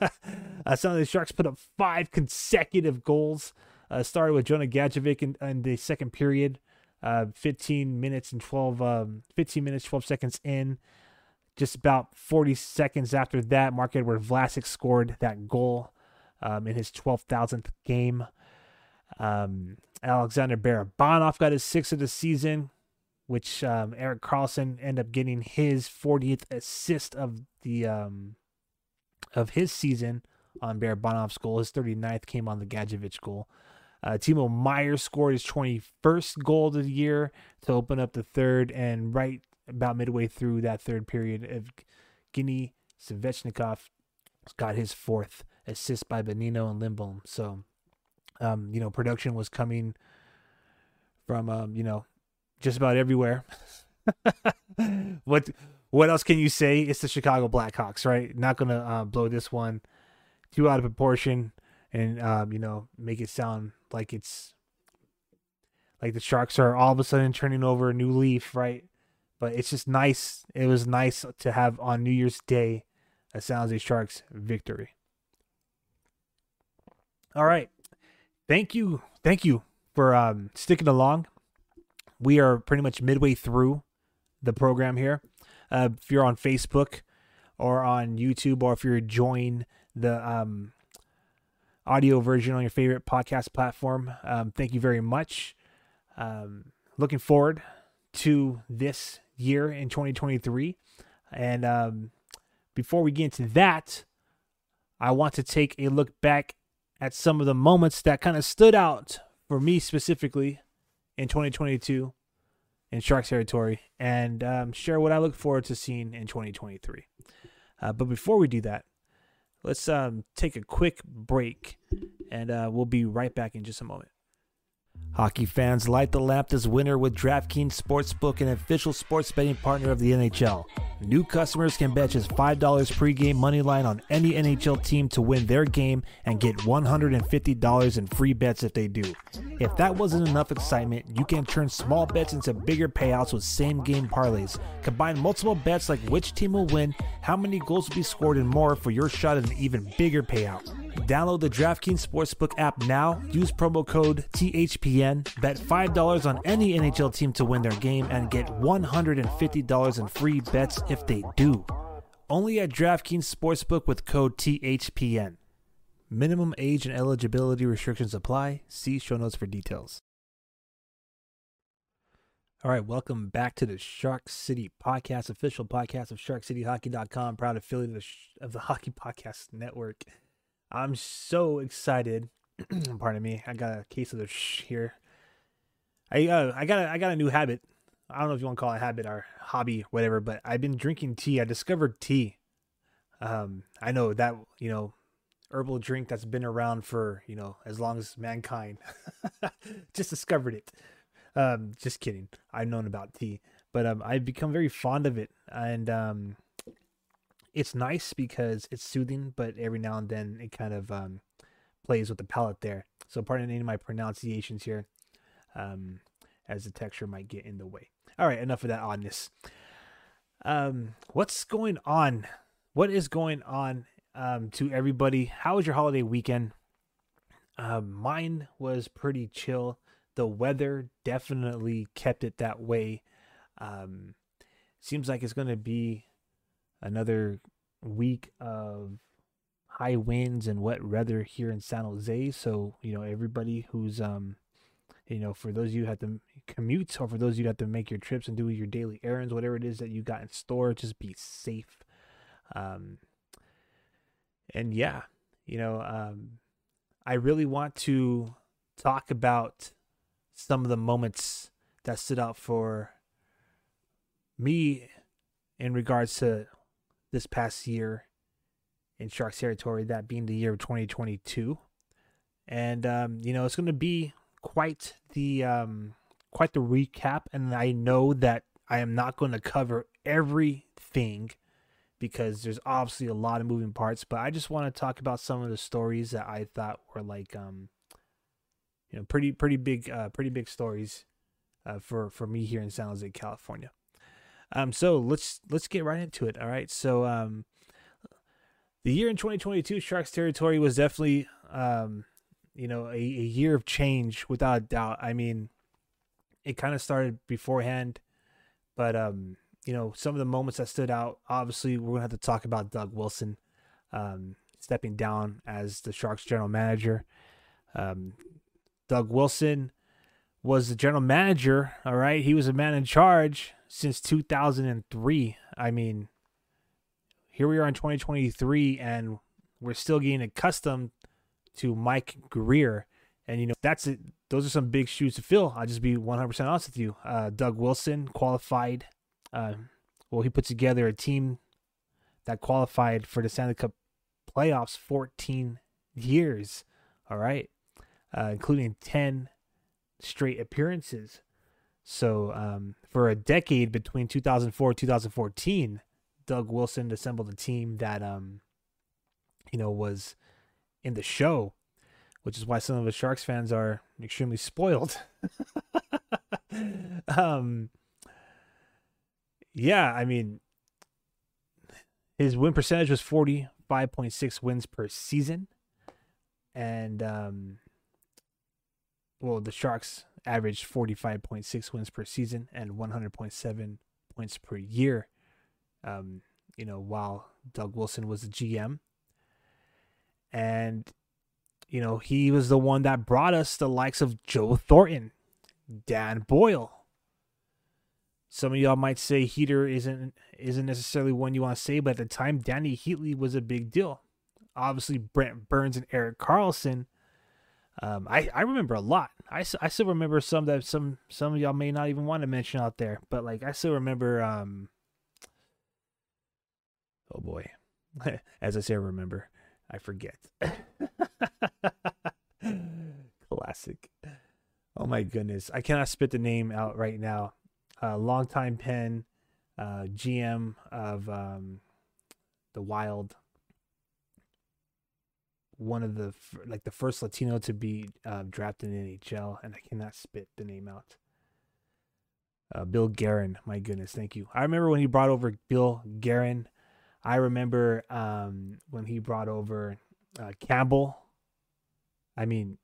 [laughs] uh, some of the Sharks put up five consecutive goals. Uh, started with Jonah Gadjovich in, in, the second period, uh, 15 minutes and 12, um, 15 minutes, 12 seconds in. Just about 40 seconds after that, Marc-Edouard Vlasic scored that goal um, in his 12,000th game. Um, Alexander Barabanov got his sixth of the season which um, Erik Karlsson ended up getting his 40th assist of the um, of his season on Barabanov's goal. His 39th came on the Gadjovich goal. Uh, Timo Meier scored his 21st goal of the year to open up the third, and right about midway through that third period, Evgeny Svechnikov got his fourth assist by Bonino and Lindblom. So, um, you know, production was coming from, um, you know, just about everywhere. [laughs] what what else can you say? It's the Chicago Blackhawks, right? Not gonna uh, blow this one too out of proportion and um, you know make it sound like it's like the Sharks are all of a sudden turning over a new leaf, right? But it's just nice. It was nice to have on New Year's Day a San Jose Sharks victory. All right, thank you, thank you for um, sticking along we are pretty much midway through the program here. Uh, if you're on Facebook or on YouTube, or if you're enjoying the um, audio version on your favorite podcast platform, um, thank you very much. Um, looking forward to this year in 2023. And um, before we get into that, I want to take a look back at some of the moments that kind of stood out for me specifically in 2022 in Shark territory and um, share what I look forward to seeing in 2023. Uh, but before we do that, let's um, take a quick break and uh, we'll be right back in just a moment. Hockey fans, light the lamp this winter with DraftKings Sportsbook, an official sports betting partner of the NHL. New customers can bet just $5 pregame money line on any NHL team to win their game and get $150 in free bets if they do. If that wasn't enough excitement, you can turn small bets into bigger payouts with same game parlays. Combine multiple bets like which team will win, how many goals will be scored, and more for your shot at an even bigger payout. Download the DraftKings Sportsbook app now. Use promo code THPN. Bet $5 on any NHL team to win their game and get $150 in free bets they do. Only at DraftKings Sportsbook with code THPN. Minimum age and eligibility restrictions apply. See show notes for details. All right, welcome back to the Shark City Podcast, official podcast of SharkCityHockey.com, proud affiliate of the, of the [laughs] Hockey Podcast Network. I'm so excited. [clears throat] Pardon me. I got a case of the sh here. I uh, I got a, I got a new habit. I don't know if you want to call it a habit or hobby, whatever. But I've been drinking tea. I discovered tea. Um, I know that you know, herbal drink that's been around for you know as long as mankind. [laughs] just discovered it. Um, just kidding. I've known about tea, but um, I've become very fond of it, and um, it's nice because it's soothing, but every now and then it kind of um, plays with the palate there. So pardon any of my pronunciations here, um, as the texture might get in the way. All right, enough of that oddness. Um, what's going on? What is going on um, to everybody? How was your holiday weekend? Um, mine was pretty chill. The weather definitely kept it that way. Um, seems like it's going to be another week of high winds and wet weather here in San Jose. So, you know, everybody who's, um, you know, for those of you who have to commute or for those of you who have to make your trips and do your daily errands, whatever it is that you got in store, just be safe. Um, and yeah, you know, um, I really want to talk about some of the moments that stood out for me in regards to this past year in Sharks territory, that being the year of 2022. And um, you know, it's going to be quite the um, quite the recap, and I know that I am not going to cover everything because there's obviously a lot of moving parts. But I just want to talk about some of the stories that I thought were like, um, you know, pretty pretty big, uh, pretty big stories uh, for for me here in San Jose, California. Um, so let's let's get right into it. All right, so um, the year in 2022 Sharks territory was definitely um, you know, a, a year of change without a doubt. I mean, it kind of started beforehand, but um, you know, some of the moments that stood out. Obviously, we're gonna have to talk about Doug Wilson um, stepping down as the Sharks general manager. Um, Doug Wilson was the general manager. All right, he was a man in charge since 2003. I mean, here we are in 2023, and we're still getting accustomed to Mike Grier. And, you know, that's it. Those are some big shoes to fill. I'll just be 100% honest with you. Uh, Doug Wilson qualified. Uh, well, he put together a team that qualified for the Stanley Cup playoffs 14 years. All right. Uh, including 10 straight appearances. So, um, for a decade between 2004 2014, Doug Wilson assembled a team that, um, you know, was in the show, which is why some of the Sharks fans are extremely spoiled. [laughs] um, yeah, I mean, his win percentage was 45.6 wins per season. And, um, well, the Sharks averaged 45.6 wins per season and 100.7 points per year. Um, you know, while Doug Wilson was the GM. And, you know, he was the one that brought us the likes of Joe Thornton, Dan Boyle. Some of y'all might say Heatley isn't isn't necessarily one you want to say, but at the time, Dany Heatley was a big deal. Obviously, Brent Burns and Erik Karlsson. Um, I, I remember a lot. I, I still remember some that some some of y'all may not even want to mention out there, but like I still remember. Um, oh boy, [laughs] as I say, I remember. I forget. [laughs] Classic. Oh my goodness. I cannot spit the name out right now. Uh, longtime pen, uh, GM of um, the Wild. One of the like the first Latino to be uh, drafted in NHL, and I cannot spit the name out. Uh, Bill Guerin, my goodness, thank you. I remember when he brought over Bill Guerin I remember um, when he brought over uh, Campbell. I mean,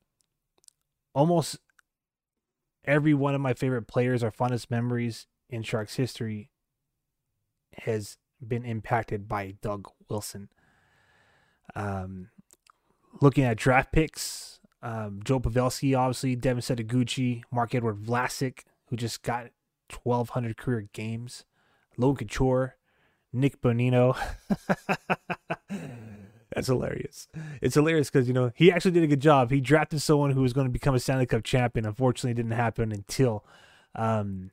almost every one of my favorite players or fondest memories in Sharks history has been impacted by Doug Wilson. Um, looking at draft picks, um, Joe Pavelski, obviously, Devin Setoguchi, Marc-Edouard Vlasic, who just got 1,200 career games, Logan Couture, Nick Bonino. [laughs] That's hilarious. It's hilarious because you know he actually did a good job. He drafted someone who was going to become a Stanley Cup champion. Unfortunately, it didn't happen until, um,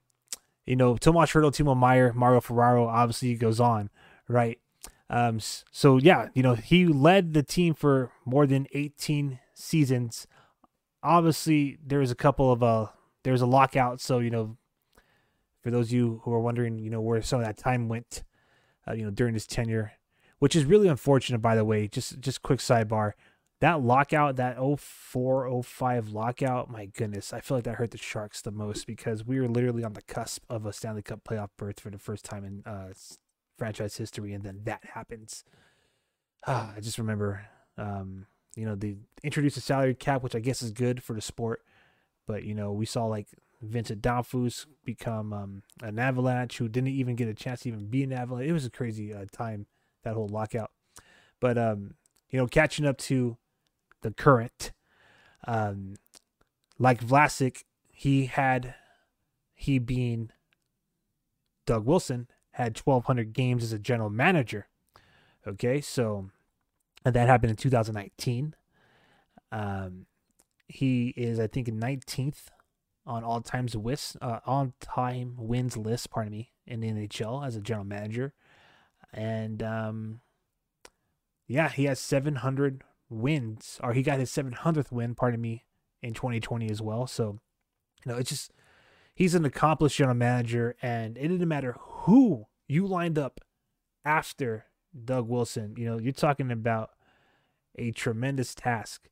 you know, Tomas Hertl, Timo Meier, Mario Ferraro. Obviously, goes on, right? Um, so yeah, you know he led the team for more than 18 seasons. Obviously, there was a couple of uh, there was a lockout. So you know, for those of you who are wondering, you know, where some of that time went, uh, you know, during his tenure, which is really unfortunate, by the way. Just just quick sidebar. that lockout, that 04 05 lockout, my goodness, I feel like that hurt the Sharks the most because we were literally on the cusp of a Stanley Cup playoff berth for the first time in uh, franchise history, and then that happens. Ah, [sighs] I just remember, um, you know, they introduced a salary cap, which I guess is good for the sport, but you know, we saw like Vincent Damphousse become um, an Avalanche who didn't even get a chance to even be an Avalanche. It was a crazy uh, time that whole lockout, but um, you know, catching up to the current. Um, like Vlasic, he had, he being Doug Wilson, had 1,200 games as a general manager. Okay, so and that happened in 2019. Um, he is, I think, 19th on all times wins, uh, on time wins list. Pardon me, in the NHL as a general manager, and um, yeah, he has 700 wins, or he got his 700th win, pardon me, in 2020 as well. So, you know, it's just, he's an accomplished general manager, and it didn't matter who you lined up after Doug Wilson. You know, you're talking about a tremendous task.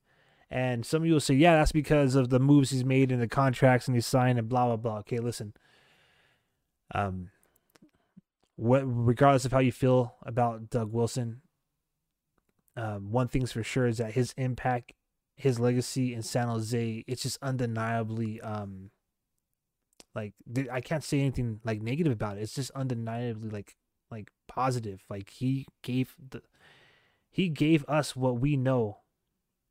And some of you will say, yeah, that's because of the moves he's made and the contracts and he's signed and blah, blah, blah. Okay, listen. Um, what, regardless of how you feel about Doug Wilson, um, one thing's for sure is that his impact, his legacy in San Jose, it's just undeniably um, like I can't say anything like negative about it. It's just undeniably like like positive. Like he gave the he gave us what we know.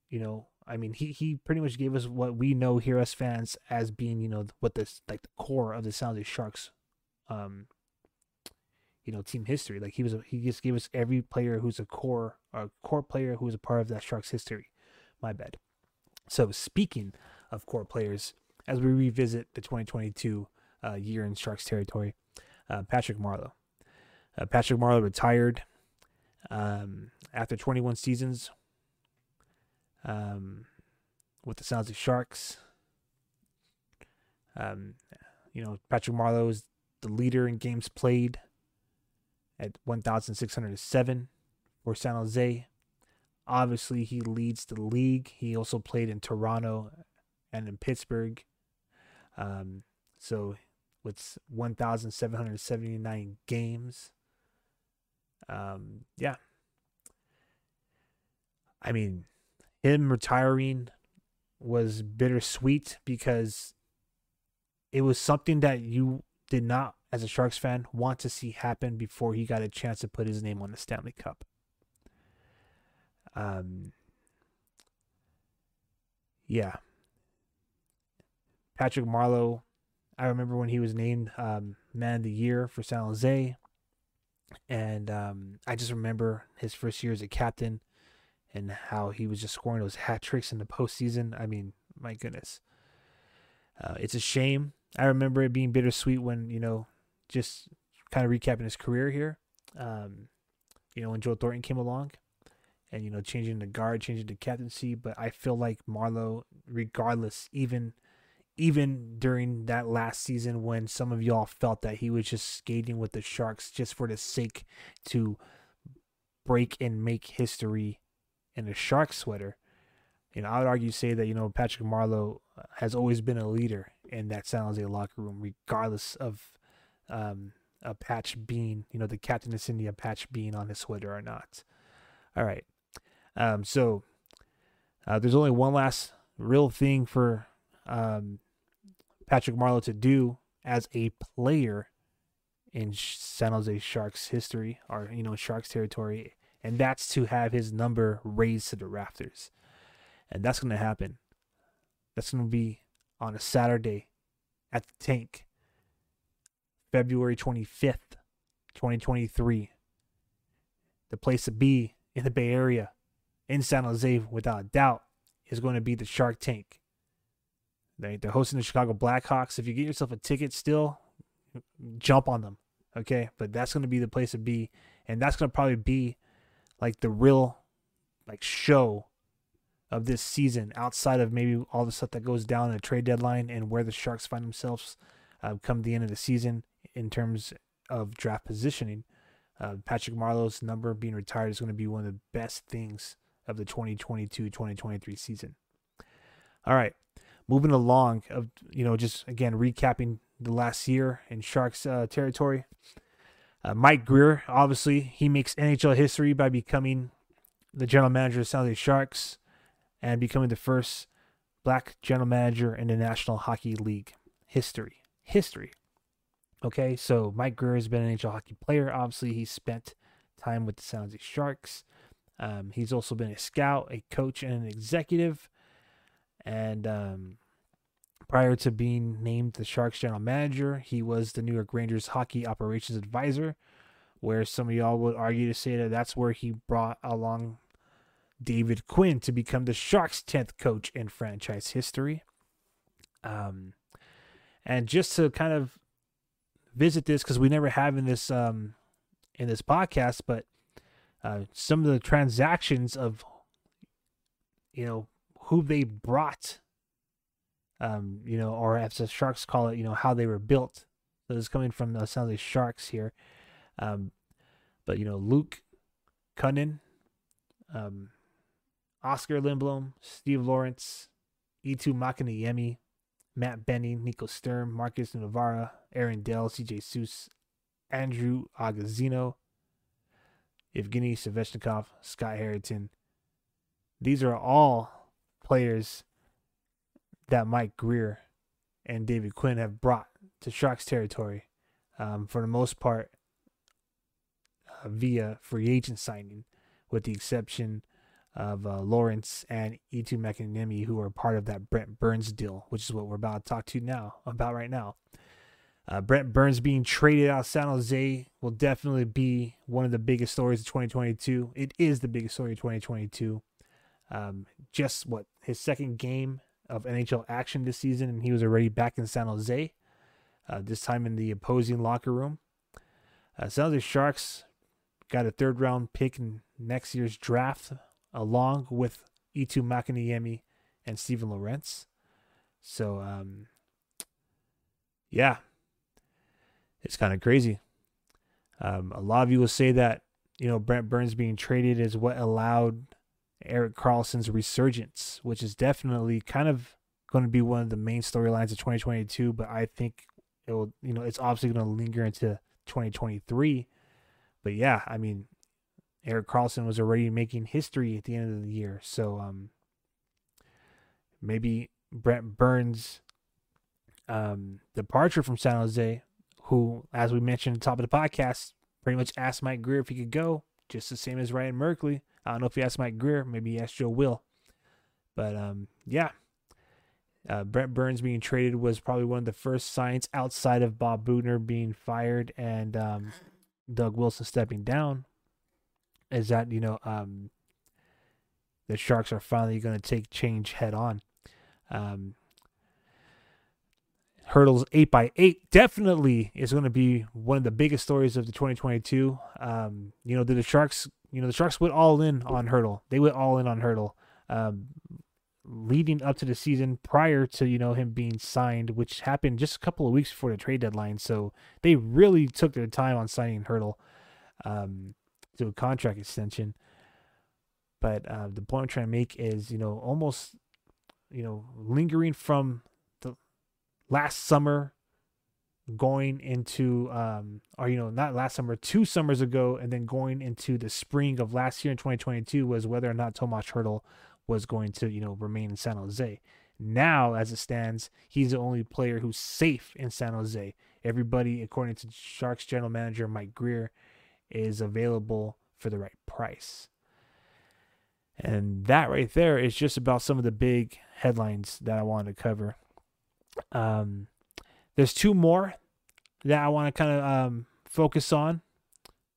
You know, I mean, he he pretty much gave us what we know here as fans as being you know what this like the core of the San Jose Sharks um you know team history. Like he was, a, he just gave us every player who's a core, a core player who's a part of that Sharks history. My bad. So speaking of core players, as we revisit the 2022 uh, year in Sharks territory, uh, Patrick Marleau. Uh, Patrick Marleau retired um, after 21 seasons um, with the San Jose Sharks. Um, you know, Patrick Marleau is the leader in games played at 1,607 for San Jose. Obviously, he leads the league. He also played in Toronto and in Pittsburgh. Um, so, with 1,779 games. Um, yeah. I mean, him retiring was bittersweet because it was something that you did not as a Sharks fan, want to see happen before he got a chance to put his name on the Stanley Cup. Um, yeah. Patrick Marleau, I remember when he was named um, Man of the Year for San Jose. And um, I just remember his first year as a captain and how he was just scoring those hat tricks in the postseason. I mean, my goodness. Uh, it's a shame. I remember it being bittersweet when, you know, just kind of recapping his career here. Um, you know, when Joe Thornton came along and, you know, changing the guard, changing the captaincy. But I feel like Marleau, regardless, even even during that last season when some of y'all felt that he was just skating with the Sharks just for the sake to break and make history in a shark sweater. You know, I would argue say that, you know, Patrick Marleau has always been a leader in that San Jose locker room, regardless of um, a patch being, you know, the captain is in the patch being on his sweater or not. All right. Um, so uh, there's only one last real thing for um, Patrick Marleau to do as a player in San Jose Sharks history or, you know, Sharks territory, and that's to have his number raised to the rafters. And that's going to happen. That's going to be on a Saturday at the tank February 25th, 2023. The place to be in the Bay Area, in San Jose, without a doubt, is going to be the Shark Tank. They, they're hosting the Chicago Blackhawks. If you get yourself a ticket still, jump on them. Okay. But that's going to be the place to be. And that's going to probably be like the real like show of this season outside of maybe all the stuff that goes down the trade deadline and where the Sharks find themselves uh, come the end of the season in terms of draft positioning. Uh, Patrick Marleau's number being retired is going to be one of the best things of the 2022-2023 season. All right, moving along of you know just again recapping the last year in Sharks uh, territory. Uh, Mike Grier, obviously, he makes NHL history by becoming the general manager of the San Jose Sharks and becoming the first black general manager in the National Hockey League history. History. Okay, so Mike Grier has been an NHL hockey player. Obviously, he spent time with the San Jose Sharks. Um, he's also been a scout, a coach, and an executive. And um, prior to being named the Sharks general manager, he was the New York Rangers hockey operations advisor, where some of y'all would argue to say that that's where he brought along David Quinn to become the Sharks' 10th coach in franchise history. Um, and just to kind of visit this, because we never have in this um, in this podcast, but uh, some of the transactions of you know who they brought, um, you know, or as the Sharks call it, you know, how they were built. So coming from the San Jose Sharks here, um, but you know, Luke Kunin, um, Oscar Lindblom, Steve Lorentz, Eetu Makiniemi, Matt Benning, Nico Sturm, Markus Nutivaara, Aaron Dell, CJ Suess, Andrew Agozzino, Evgeny Svechnikov, Scott Harrington. These are all players that Mike Grier and David Quinn have brought to Sharks territory um, for the most part uh, via free agent signing, with the exception of uh, Lorentz and Eetu Makiniemi, who are part of that Brent Burns deal, which is what we're about to talk to now about right now. Uh, Brent Burns being traded out of San Jose will definitely be one of the biggest stories of 2022. It is the biggest story of 2022. Um, just what his second game of NHL action this season, and he was already back in San Jose. Uh, this time in the opposing locker room. Uh, San Jose Sharks got a third round pick in next year's draft along with Eetu Makiniemi and Steven Lorentz. So, um, yeah, it's kind of crazy. Um, a lot of you will say that, you know, Brent Burns being traded is what allowed Erik Karlsson's resurgence, which is definitely kind of going to be one of the main storylines of 2022. But I think it will, you know, it's obviously going to linger into 2023. But yeah, I mean, Erik Karlsson was already making history at the end of the year. So um, maybe Brent Burns' um, departure from San Jose, who, as we mentioned at the top of the podcast, pretty much asked Mike Grier if he could go, just the same as Ryan Merkley. I don't know if you asked Mike Grier, maybe he asked Joe Will. But um, yeah, uh, Brent Burns being traded was probably one of the first signs outside of Bob Boughner being fired and um, Doug Wilson stepping down is that you know um, the Sharks are finally going to take change head on. Um, Hertl's eight by eight definitely is going to be one of the biggest stories of the 2022. Um, you know, the, the Sharks, you know, the Sharks went all in on Hertl. They went all in on Hertl. Um, leading up to the season prior to you know him being signed which happened just a couple of weeks before the trade deadline so they really took their time on signing Hertl um, to a contract extension. But uh, the point I'm trying to make is, you know, almost, you know, lingering from last summer going into um or you know not last summer two summers ago and then going into the spring of last year in 2022 was whether or not Tomas Hertl was going to you know remain in San Jose now as it stands he's the only player who's safe in San Jose everybody according to Sharks general manager Mike Grier is available for the right price. And that right there is just about some of the big headlines that I wanted to cover. Um, there's two more that I want to kind of um, focus on.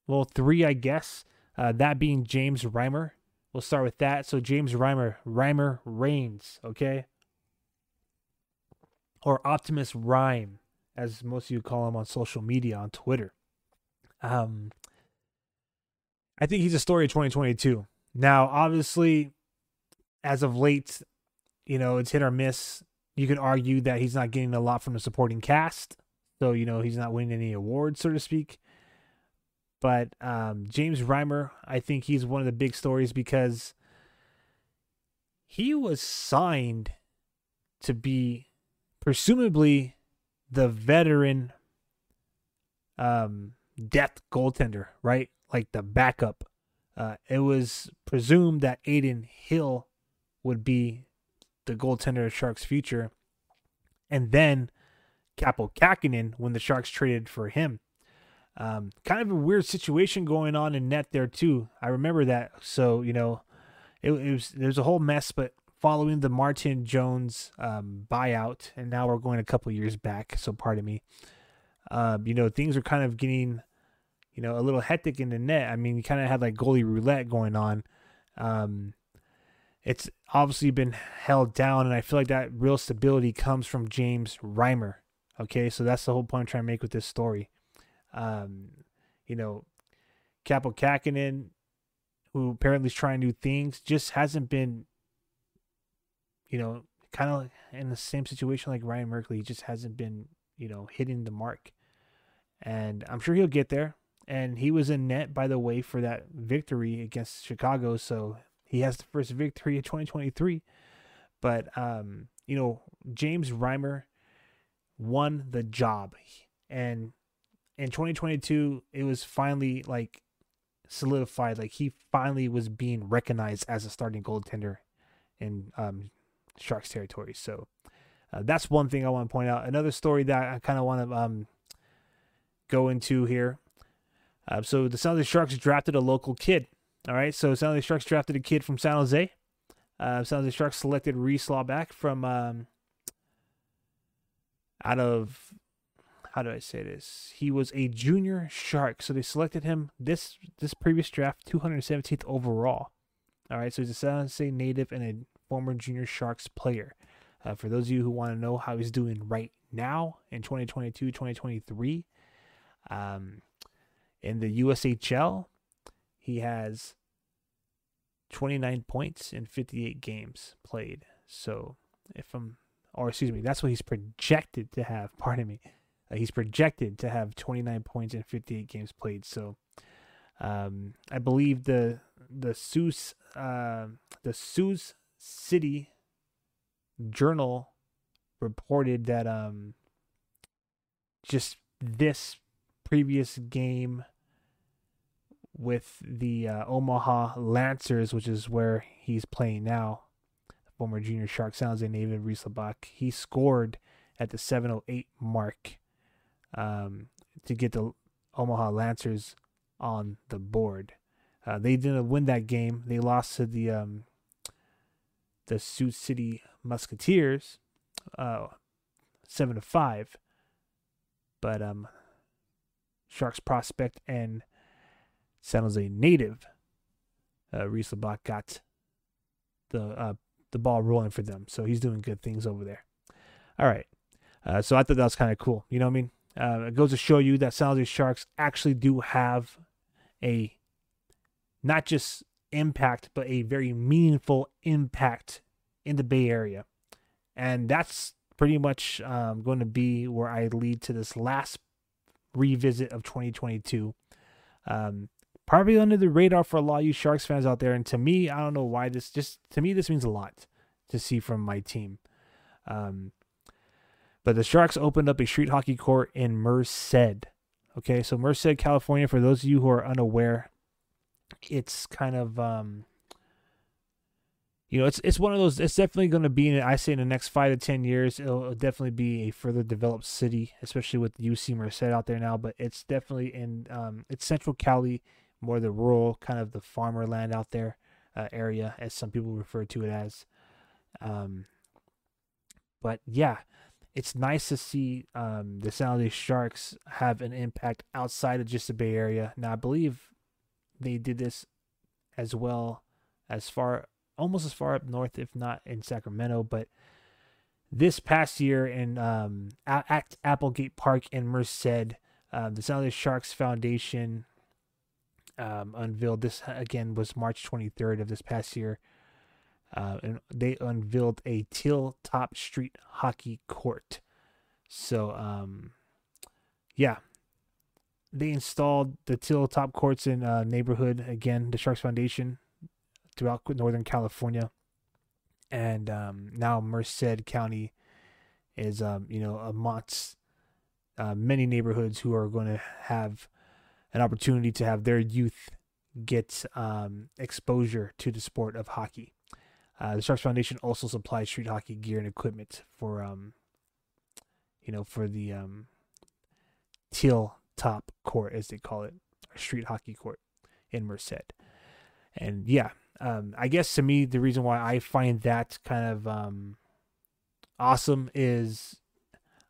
Well, three, I guess. Uh, that being James Reimer. We'll start with that. So James Reimer, Reimer reigns, okay? Or Optimus Reim, as most of you call him on social media on Twitter. Um, I think he's a story of 2022. Now, obviously, as of late, you know, it's hit or miss. You could argue that he's not getting a lot from the supporting cast. So, you know, he's not winning any awards, so to speak. But um, James Reimer, I think he's one of the big stories because he was signed to be presumably the veteran um goaltender, right? Like the backup. Uh, it was presumed that Adin Hill would be the goaltender of Sharks' future. And then Kaapo Kähkönen when the Sharks traded for him. Um, kind of a weird situation going on in net there too. I remember that. So you know, it, it was there's a whole mess. But following the Martin Jones um, buyout, and now we're going a couple years back. So pardon me. Um, you know, things are kind of getting, you know, a little hectic in the net. I mean, you kind of had like goalie roulette going on. Um, it's obviously been held down, and I feel like that real stability comes from James Reimer. Okay, so that's the whole point I'm trying to make with this story. Um, you know, Kaapo Kähkönen, who apparently is trying new things, just hasn't been, you know, kind of in the same situation like Ryan Merkley. He just hasn't been, you know, hitting the mark. And I'm sure he'll get there. And he was in net, by the way, for that victory against Chicago. So he has the first victory of 2023. But um, you know, James Reimer won the job. And in 2022, it was finally like solidified. Like he finally was being recognized as a starting goaltender in um, Sharks territory. So uh, that's one thing I want to point out. Another story that I kind of want to um, go into here. Uh, so the San Jose Sharks drafted a local kid. All right, so San Jose Sharks drafted a kid from San Jose. Uh, San Jose Sharks selected Reese Laubach from um, out of how do I say this? He was a junior shark, so they selected him this this previous draft, 217th overall. All right, so he's a San Jose native and a former junior sharks player. Uh, for those of you who want to know how he's doing right now in 2022, 2023, um, in the USHL, he has 29 points in 58 games played. So if I'm, or excuse me, that's what he's projected to have. [laughs] Pardon me. Uh, he's projected to have 29 points in 58 games played. So um, I believe the the Sioux uh, the Sioux City Journal reported that um, just this previous game with the uh, Omaha Lancers, which is where he's playing now, former junior Shark Sounds and David Rieselbach, he scored at the 708 mark um, to get the Omaha Lancers on the board. Uh, they didn't win that game. They lost to the um, the Sioux City Musketeers, uh, seven to five. But um, Sharks prospect and San Jose native uh, Reese Laubach got the uh, the ball rolling for them, so he's doing good things over there. All right, uh, so I thought that was kind of cool. You know what I mean? Uh, it goes to show you that San Jose Sharks actually do have a not just impact, but a very meaningful impact in the Bay Area. And that's pretty much um, going to be where I lead to this last revisit of 2022. Um, probably under the radar for a lot of you Sharks fans out there. And to me, I don't know why this just to me this means a lot to see from my team. Um, but the Sharks opened up a street hockey court in Merced. Okay, so Merced, California, for those of you who are unaware, it's kind of um, you know, it's it's one of those. It's definitely going to be. I say in the next five to ten years, it'll, it'll, definitely be a further developed city, especially with UC Merced out there now. But it's definitely in um, it's Central Cali, more the rural kind of the farmer land out there uh, area, as some people refer to it as. Um, but yeah, it's nice to see um, the San Jose Sharks have an impact outside of just the Bay Area. Now, I believe they did this as well as far, almost as far up north, if not in Sacramento. But this past year in um, at Applegate Park in Merced, uh, the San Jose Sharks Foundation um, unveiled this again was March 23rd of this past year uh, and they unveiled a teal top street hockey court. So, um, yeah, they installed the teal top courts in uh, neighborhood again, the Sharks Foundation throughout Northern California. and um, now Merced County is um, you know amongst uh, many neighborhoods who are going to have an opportunity to have their youth get um, exposure to the sport of hockey. Uh, the Sharks Foundation also supplies street hockey gear and equipment for, um, you know, for the um, teal top court, as they call it, street hockey court in Merced. And yeah, um, I guess to me, the reason why I find that kind of um, awesome is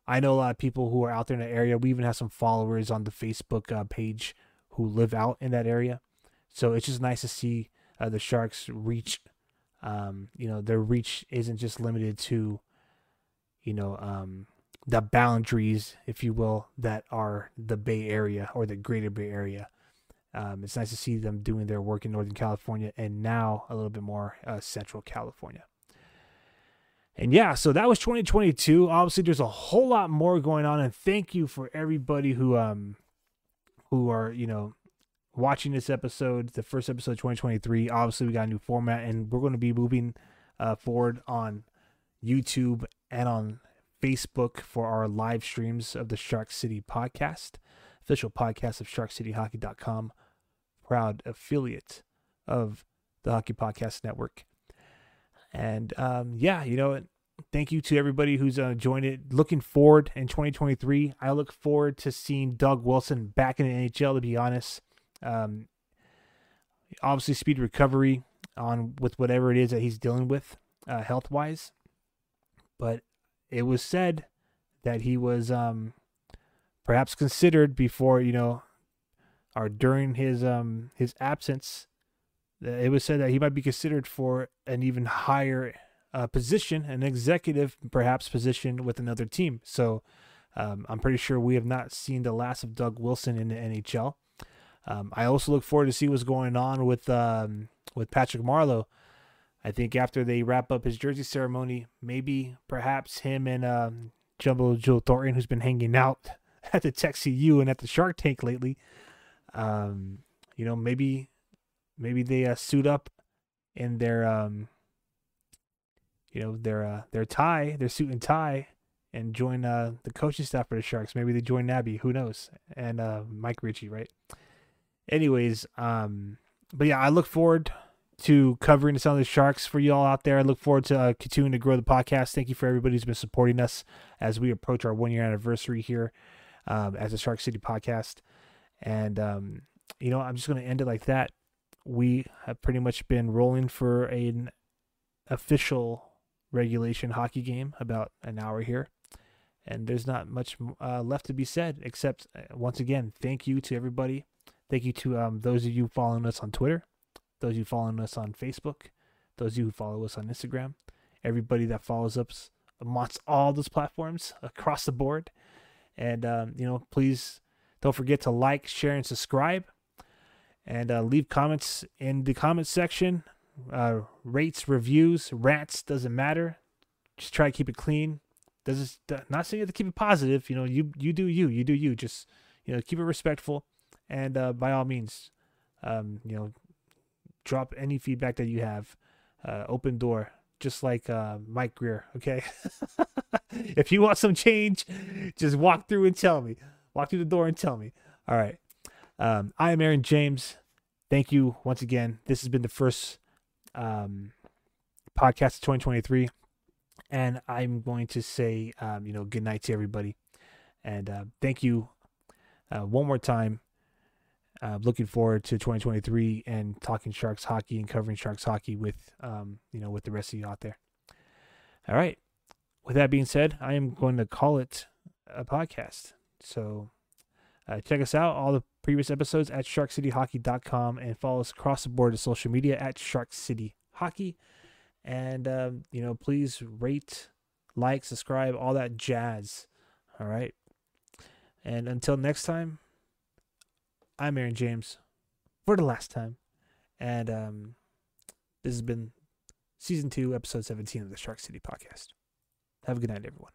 I know a lot of people who are out there in the area. We even have some followers on the Facebook uh, page who live out in that area. So it's just nice to see uh, the Sharks reach. Um, you know, their reach isn't just limited to, you know, um, the boundaries, if you will, that are the Bay Area or the Greater Bay Area. Um, it's nice to see them doing their work in Northern California and now a little bit more uh, Central California. And yeah, so that was 2022. Obviously, there's a whole lot more going on, and thank you for everybody who um who are you know watching this episode, the first episode 2023. Obviously, we got a new format, and we're going to be moving uh, forward on YouTube and on Facebook for our live streams of the Shark City podcast, official podcast of SharkCityHockey.com, proud affiliate of the Hockey Podcast Network. And um, yeah, you know, thank you to everybody who's uh, joined it. Looking forward in 2023, I look forward to seeing Doug Wilson back in the NHL. To be honest, um, obviously, speed recovery on with whatever it is that he's dealing with uh, health wise. But it was said that he was um, perhaps considered before you know, or during his um his absence. It was said that he might be considered for an even higher uh, position, an executive perhaps position with another team. So um, I'm pretty sure we have not seen the last of Doug Wilson in the NHL. Um, I also look forward to see what's going on with um, with Patrick Marleau. I think after they wrap up his jersey ceremony, maybe perhaps him and um, Jumbo Joe Thornton, who's been hanging out [laughs] at the Tech CU and at the Shark Tank lately, um, you know, maybe maybe they uh, suit up in their um, you know their uh, their tie, their suit and tie, and join uh, the coaching staff for the Sharks. Maybe they join Nabby, who knows? And uh, Mike Ricci, right? anyways, um, but yeah, I look forward to covering some of the Sharks for y'all out there. I look forward to uh, continuing to grow the podcast. Thank you for everybody who's been supporting us as we approach our one year anniversary here um, as a Shark City podcast. And, um, you know, I'm just going to end it like that. We have pretty much been rolling for an official regulation hockey game about an hour here. And there's not much uh, left to be said, except uh, once again, thank you to everybody Thank you to um, those of you following us on Twitter, those of you following us on Facebook, those of you who follow us on Instagram, everybody that follows us amongst all those platforms [laughs] across the board. And, um, you know, please don't forget to like, share, and subscribe. And uh, leave comments in the comment section. Uh, rates, reviews, rants, doesn't matter. Just try to keep it clean. Does not saying you have to keep it positive. You know, you you do you, you do you. Just you know, keep it respectful and uh, by all means, um, you know, drop any feedback that you have. Uh, open door, just like uh, Mike Grier. Okay, [laughs] if you want some change, just walk through and tell me. Walk through the door and tell me. All right. Um, I am Aaron James. Thank you once again. This has been the first um, podcast of 2023, and I'm going to say, um, you know, good night to everybody, and uh, thank you uh, one more time uh, looking forward to 2023 and talking Sharks hockey and covering Sharks hockey with um, you know with the rest of you out there. All right. With that being said, I am going to call it a podcast. So uh, check us out, all the previous episodes at sharkcityhockey.com and follow us across the board to social media at Shark City Hockey. And, um, you know, please rate, like, subscribe, all that jazz. All right. And until next time, I'm Aaron James for the last time. And um, this has been season two, episode 17 of the Shark City podcast. Have a good night, everyone.